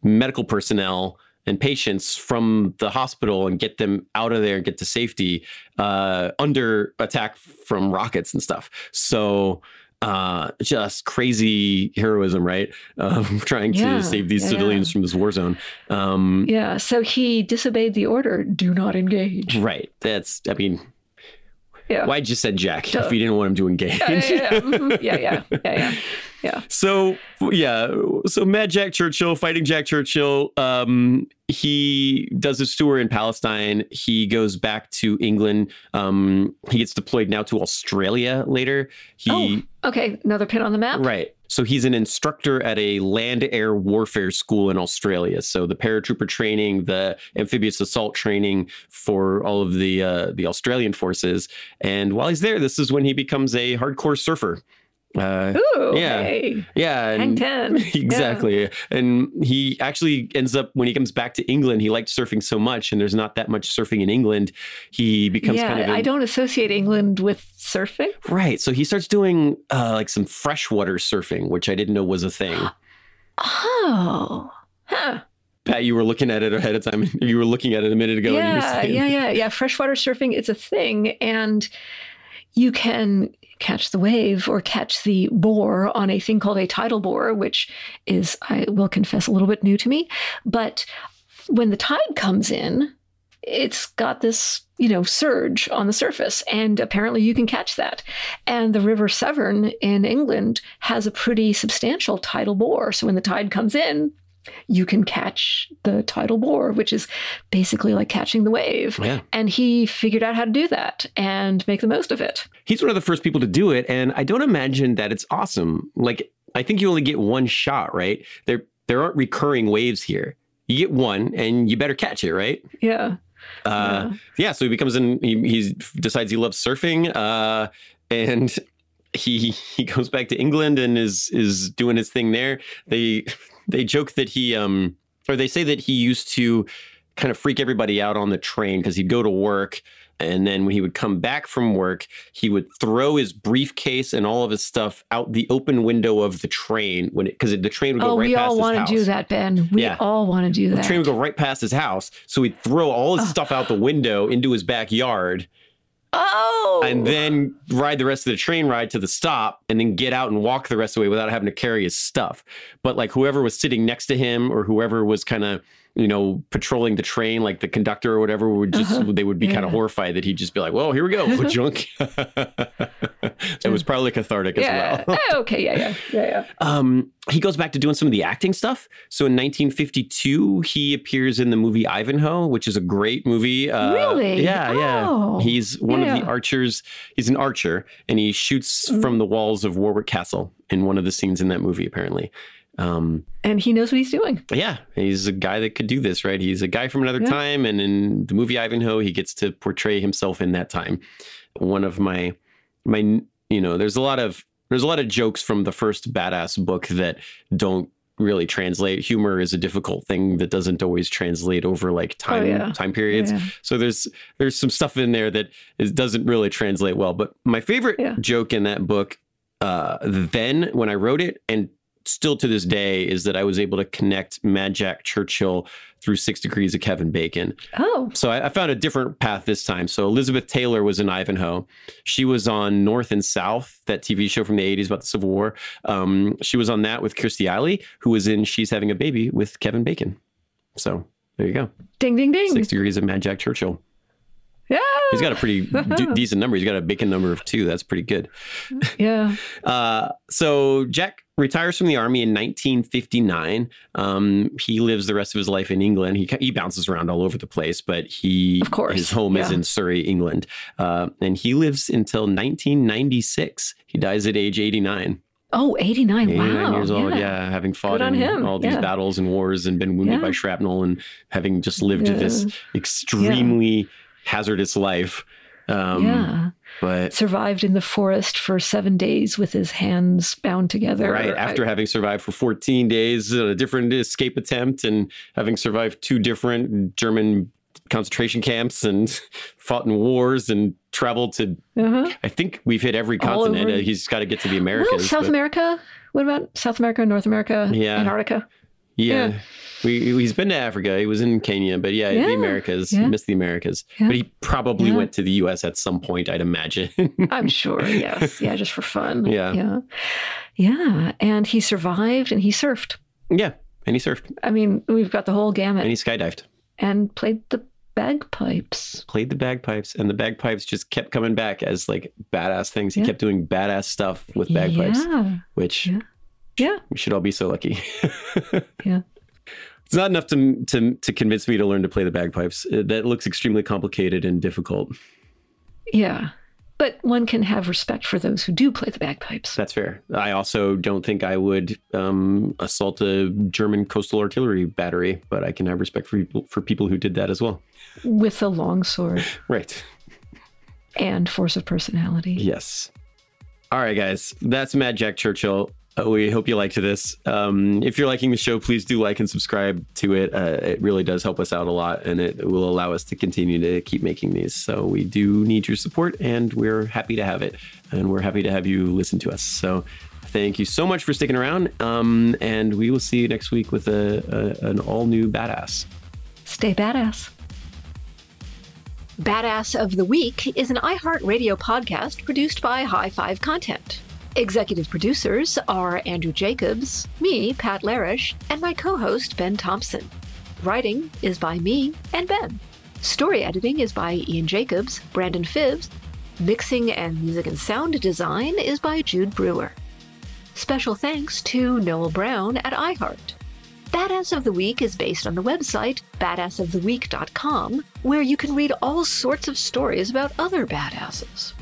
[SPEAKER 2] medical personnel and patients from the hospital and get them out of there and get to safety uh, under attack from rockets and stuff. So uh, just crazy heroism, right? Um, *laughs* trying
[SPEAKER 3] Yeah,
[SPEAKER 2] to save these
[SPEAKER 3] yeah,
[SPEAKER 2] civilians
[SPEAKER 3] yeah.
[SPEAKER 2] from this war zone. Um,
[SPEAKER 3] Yeah. So he disobeyed the order. Do not engage.
[SPEAKER 2] Right. That's, I mean,
[SPEAKER 3] Yeah.
[SPEAKER 2] why'd you send Jack
[SPEAKER 3] Duh.
[SPEAKER 2] if you didn't want him to engage?
[SPEAKER 3] Yeah. Yeah. Yeah. Mhm. yeah. Yeah. *laughs* Yeah. Yeah.
[SPEAKER 2] So yeah, so Mad Jack Churchill fighting Jack Churchill. Um, he does his tour in Palestine. He goes back to England. Um, he gets deployed now to Australia later. He
[SPEAKER 3] Oh, okay. Another pin on the map.
[SPEAKER 2] right. So he's an instructor at a land air warfare school in Australia. So the paratrooper training, the amphibious assault training for all of the uh, the Australian forces. And while he's there, this is when he becomes a hardcore surfer. Uh,
[SPEAKER 3] Ooh.
[SPEAKER 2] Yeah.
[SPEAKER 3] Hey.
[SPEAKER 2] yeah, and-
[SPEAKER 3] ten. *laughs*
[SPEAKER 2] exactly. And he actually ends up when he comes back to England, he liked surfing so much, and there's not that much surfing in England. He becomes
[SPEAKER 3] Yeah.
[SPEAKER 2] kind of
[SPEAKER 3] I don't associate England with surfing.
[SPEAKER 2] right. So he starts doing uh, like some freshwater surfing, which I didn't know was a thing.
[SPEAKER 3] Oh. Huh.
[SPEAKER 2] Pat, you were looking at it ahead of time. *laughs* You were looking at it a minute ago. and you were
[SPEAKER 3] yeah, yeah, yeah, yeah. Freshwater surfing, it's a thing. And you can catch the wave or catch the bore on a thing called a tidal bore, which is, I will confess, a little bit new to me. But when the tide comes in, it's got this, you know, surge on the surface, and apparently you can catch that. And the River Severn in England has a pretty substantial tidal bore. So when the tide comes in, you can catch the tidal bore, which is basically like catching the wave.
[SPEAKER 2] Yeah.
[SPEAKER 3] And he figured out how to do that and make the most of it.
[SPEAKER 2] He's one of the first people to do it, and I don't imagine that it's awesome. Like I think you only get one shot, right? There there aren't recurring waves here. You get one, and you better catch it, right?
[SPEAKER 3] Yeah.
[SPEAKER 2] Uh, yeah. So he becomes an he, he decides he loves surfing, uh, and *laughs* he he goes back to England and is is doing his thing there. They they joke that he um or they say that he used to kind of freak everybody out on the train because he'd go to work and then when he would come back from work he would throw his briefcase and all of his stuff out the open window of the train when because the train would go
[SPEAKER 3] Oh,
[SPEAKER 2] right past his house.
[SPEAKER 3] we all want to do that, Ben. We
[SPEAKER 2] Yeah.
[SPEAKER 3] all want to do that.
[SPEAKER 2] The train would go right past his house, so he'd throw all his stuff out the window into his backyard,
[SPEAKER 3] Oh.
[SPEAKER 2] and then ride the rest of the train ride to the stop and then get out and walk the rest of the way without having to carry his stuff. But like whoever was sitting next to him or whoever was kind of you know patrolling the train like the conductor or whatever would just
[SPEAKER 3] Uh-huh.
[SPEAKER 2] they would be kind of horrified that he'd just be like well here we go *laughs* junk *laughs* it was probably cathartic as well
[SPEAKER 3] Eh, okay. Yeah. Yeah. Yeah. Yeah.
[SPEAKER 2] um, he goes back to doing some of the acting stuff. So in 1952, he appears in the movie Ivanhoe, which is a great movie. Uh,
[SPEAKER 3] Really?
[SPEAKER 2] Yeah, yeah.
[SPEAKER 3] Oh,
[SPEAKER 2] He's one of the archers. He's an archer, and he shoots
[SPEAKER 3] Mm.
[SPEAKER 2] from the walls of Warwick Castle in one of the scenes in that movie. Apparently, um,
[SPEAKER 3] And he knows what he's doing.
[SPEAKER 2] yeah, he's a guy that could do this, right? He's a guy from another
[SPEAKER 3] Yeah.
[SPEAKER 2] time, and in the movie Ivanhoe, he gets to portray himself in that time. One of my my you know, there's a lot of there's a lot of jokes from the first badass book that don't really translate. Humor is a difficult thing that doesn't always translate over like time
[SPEAKER 3] Oh, yeah.
[SPEAKER 2] time periods.
[SPEAKER 3] Yeah.
[SPEAKER 2] So there's there's some stuff in there that is, doesn't really translate well. But my favorite joke in that book, uh, then when I wrote it, and still to this day, is that I was able to connect Mad Jack Churchill through Six Degrees of Kevin Bacon.
[SPEAKER 3] Oh.
[SPEAKER 2] So I, I found a different path this time. So Elizabeth Taylor was in Ivanhoe. She was on North and South, that TV show from the 80s about the Civil War. Um, she was on that with Kirstie Alley, who was in She's Having a Baby with Kevin Bacon. So there you go.
[SPEAKER 3] Ding. Ding. Ding.
[SPEAKER 2] Six degrees of Mad Jack Churchill.
[SPEAKER 3] Yeah.
[SPEAKER 2] He's got a pretty d- *laughs* decent number. He's got a bacon number of two. That's pretty good.
[SPEAKER 3] Yeah.
[SPEAKER 2] Uh, so Jack retires from the army in 1959. Um, he lives the rest of his life in England. He he bounces around all over the place, but he
[SPEAKER 3] Of course,
[SPEAKER 2] his home is in Surrey, England, uh, and he lives until 1996. He dies at age 89.
[SPEAKER 3] Oh, 89.
[SPEAKER 2] 89
[SPEAKER 3] wow.
[SPEAKER 2] years old, yeah, having fought
[SPEAKER 3] on
[SPEAKER 2] in
[SPEAKER 3] him,
[SPEAKER 2] all these
[SPEAKER 3] yeah.
[SPEAKER 2] battles and wars and been wounded
[SPEAKER 3] Yeah.
[SPEAKER 2] by shrapnel and having just lived
[SPEAKER 3] Yeah.
[SPEAKER 2] this extremely hazardous life. Um,
[SPEAKER 3] yeah.
[SPEAKER 2] But
[SPEAKER 3] Survived in the forest for seven days with his hands bound together.
[SPEAKER 2] right after
[SPEAKER 3] I-
[SPEAKER 2] having survived for 14 days a different escape attempt and having survived two different German concentration camps and *laughs* fought in wars and traveled to
[SPEAKER 3] uh-huh.
[SPEAKER 2] I think we've hit every continent.
[SPEAKER 3] over.
[SPEAKER 2] Uh, He's got to get to the
[SPEAKER 3] Well,
[SPEAKER 2] Americas.
[SPEAKER 3] South
[SPEAKER 2] but-
[SPEAKER 3] America. What about South America, North America,
[SPEAKER 2] Yeah.
[SPEAKER 3] Antarctica?
[SPEAKER 2] Yeah.
[SPEAKER 3] Yeah.
[SPEAKER 2] We, he's been to Africa. He was in Kenya, but yeah, the
[SPEAKER 3] Yeah.
[SPEAKER 2] Americas. He missed the Americas.
[SPEAKER 3] Yeah.
[SPEAKER 2] But he probably
[SPEAKER 3] Yeah.
[SPEAKER 2] went to the US at some point, I'd imagine. *laughs*
[SPEAKER 3] I'm sure. *laughs* Yes. Yeah, just for fun.
[SPEAKER 2] Yeah.
[SPEAKER 3] Yeah. Yeah. And he survived and he surfed.
[SPEAKER 2] yeah. And he surfed
[SPEAKER 3] I mean, we've got the whole gamut
[SPEAKER 2] and he skydived.
[SPEAKER 3] and played the bagpipes.
[SPEAKER 2] Played the bagpipes, and the bagpipes just kept coming back as like badass things. He
[SPEAKER 3] Yeah.
[SPEAKER 2] kept doing badass stuff with bagpipes,
[SPEAKER 3] Yeah.
[SPEAKER 2] which
[SPEAKER 3] Yeah. Yeah.
[SPEAKER 2] we should all be so lucky. *laughs*
[SPEAKER 3] Yeah.
[SPEAKER 2] It's not enough to, to to convince me to learn to play the bagpipes. Uh, That looks extremely complicated and difficult.
[SPEAKER 3] Yeah. But one can have respect for those who do play the bagpipes
[SPEAKER 2] That's fair. I also don't think I would um, assault a German coastal artillery battery, but I can have respect for people, for people who did that as well.
[SPEAKER 3] with a long sword *laughs*
[SPEAKER 2] Right.
[SPEAKER 3] and force of personality.
[SPEAKER 2] Yes. All right, guys. That's Mad Jack Churchill. Uh, we hope you liked this. Um, if you're liking the show, please do like and subscribe to it. Uh, it really does help us out a lot, and it will allow us to continue to keep making these. So we do need your support, and we're happy to have it, and we're happy to have you listen to us. So thank you so much for sticking around, um, and we will see you next week with a, a an all new badass.
[SPEAKER 3] Stay badass. Badass of the Week is an iHeartRadio podcast produced by High Five Content. Executive producers are Andrew Jacobs, me, Pat Larish, and my co host, Ben Thompson. Writing is by me and Ben. Story editing is by Ian Jacobs, Brandon Phibbs. Mixing and music and sound design is by Jude Brewer. Special thanks to Noel Brown at iHeart. Badass of the Week is based on the website badassoftheweek.com, where you can read all sorts of stories about other badasses.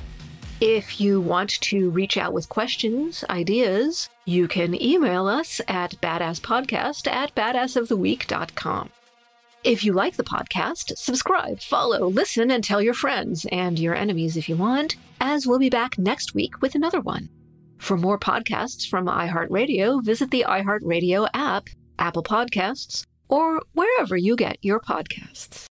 [SPEAKER 3] If you want to reach out with questions, ideas, you can email us at badasspodcast at badassoftheweek.com. If you like the podcast, subscribe, follow, listen, and tell your friends and your enemies if you want, as we'll be back next week with another one. For more podcasts from iHeartRadio, visit the iHeartRadio app, Apple Podcasts, or wherever you get your podcasts.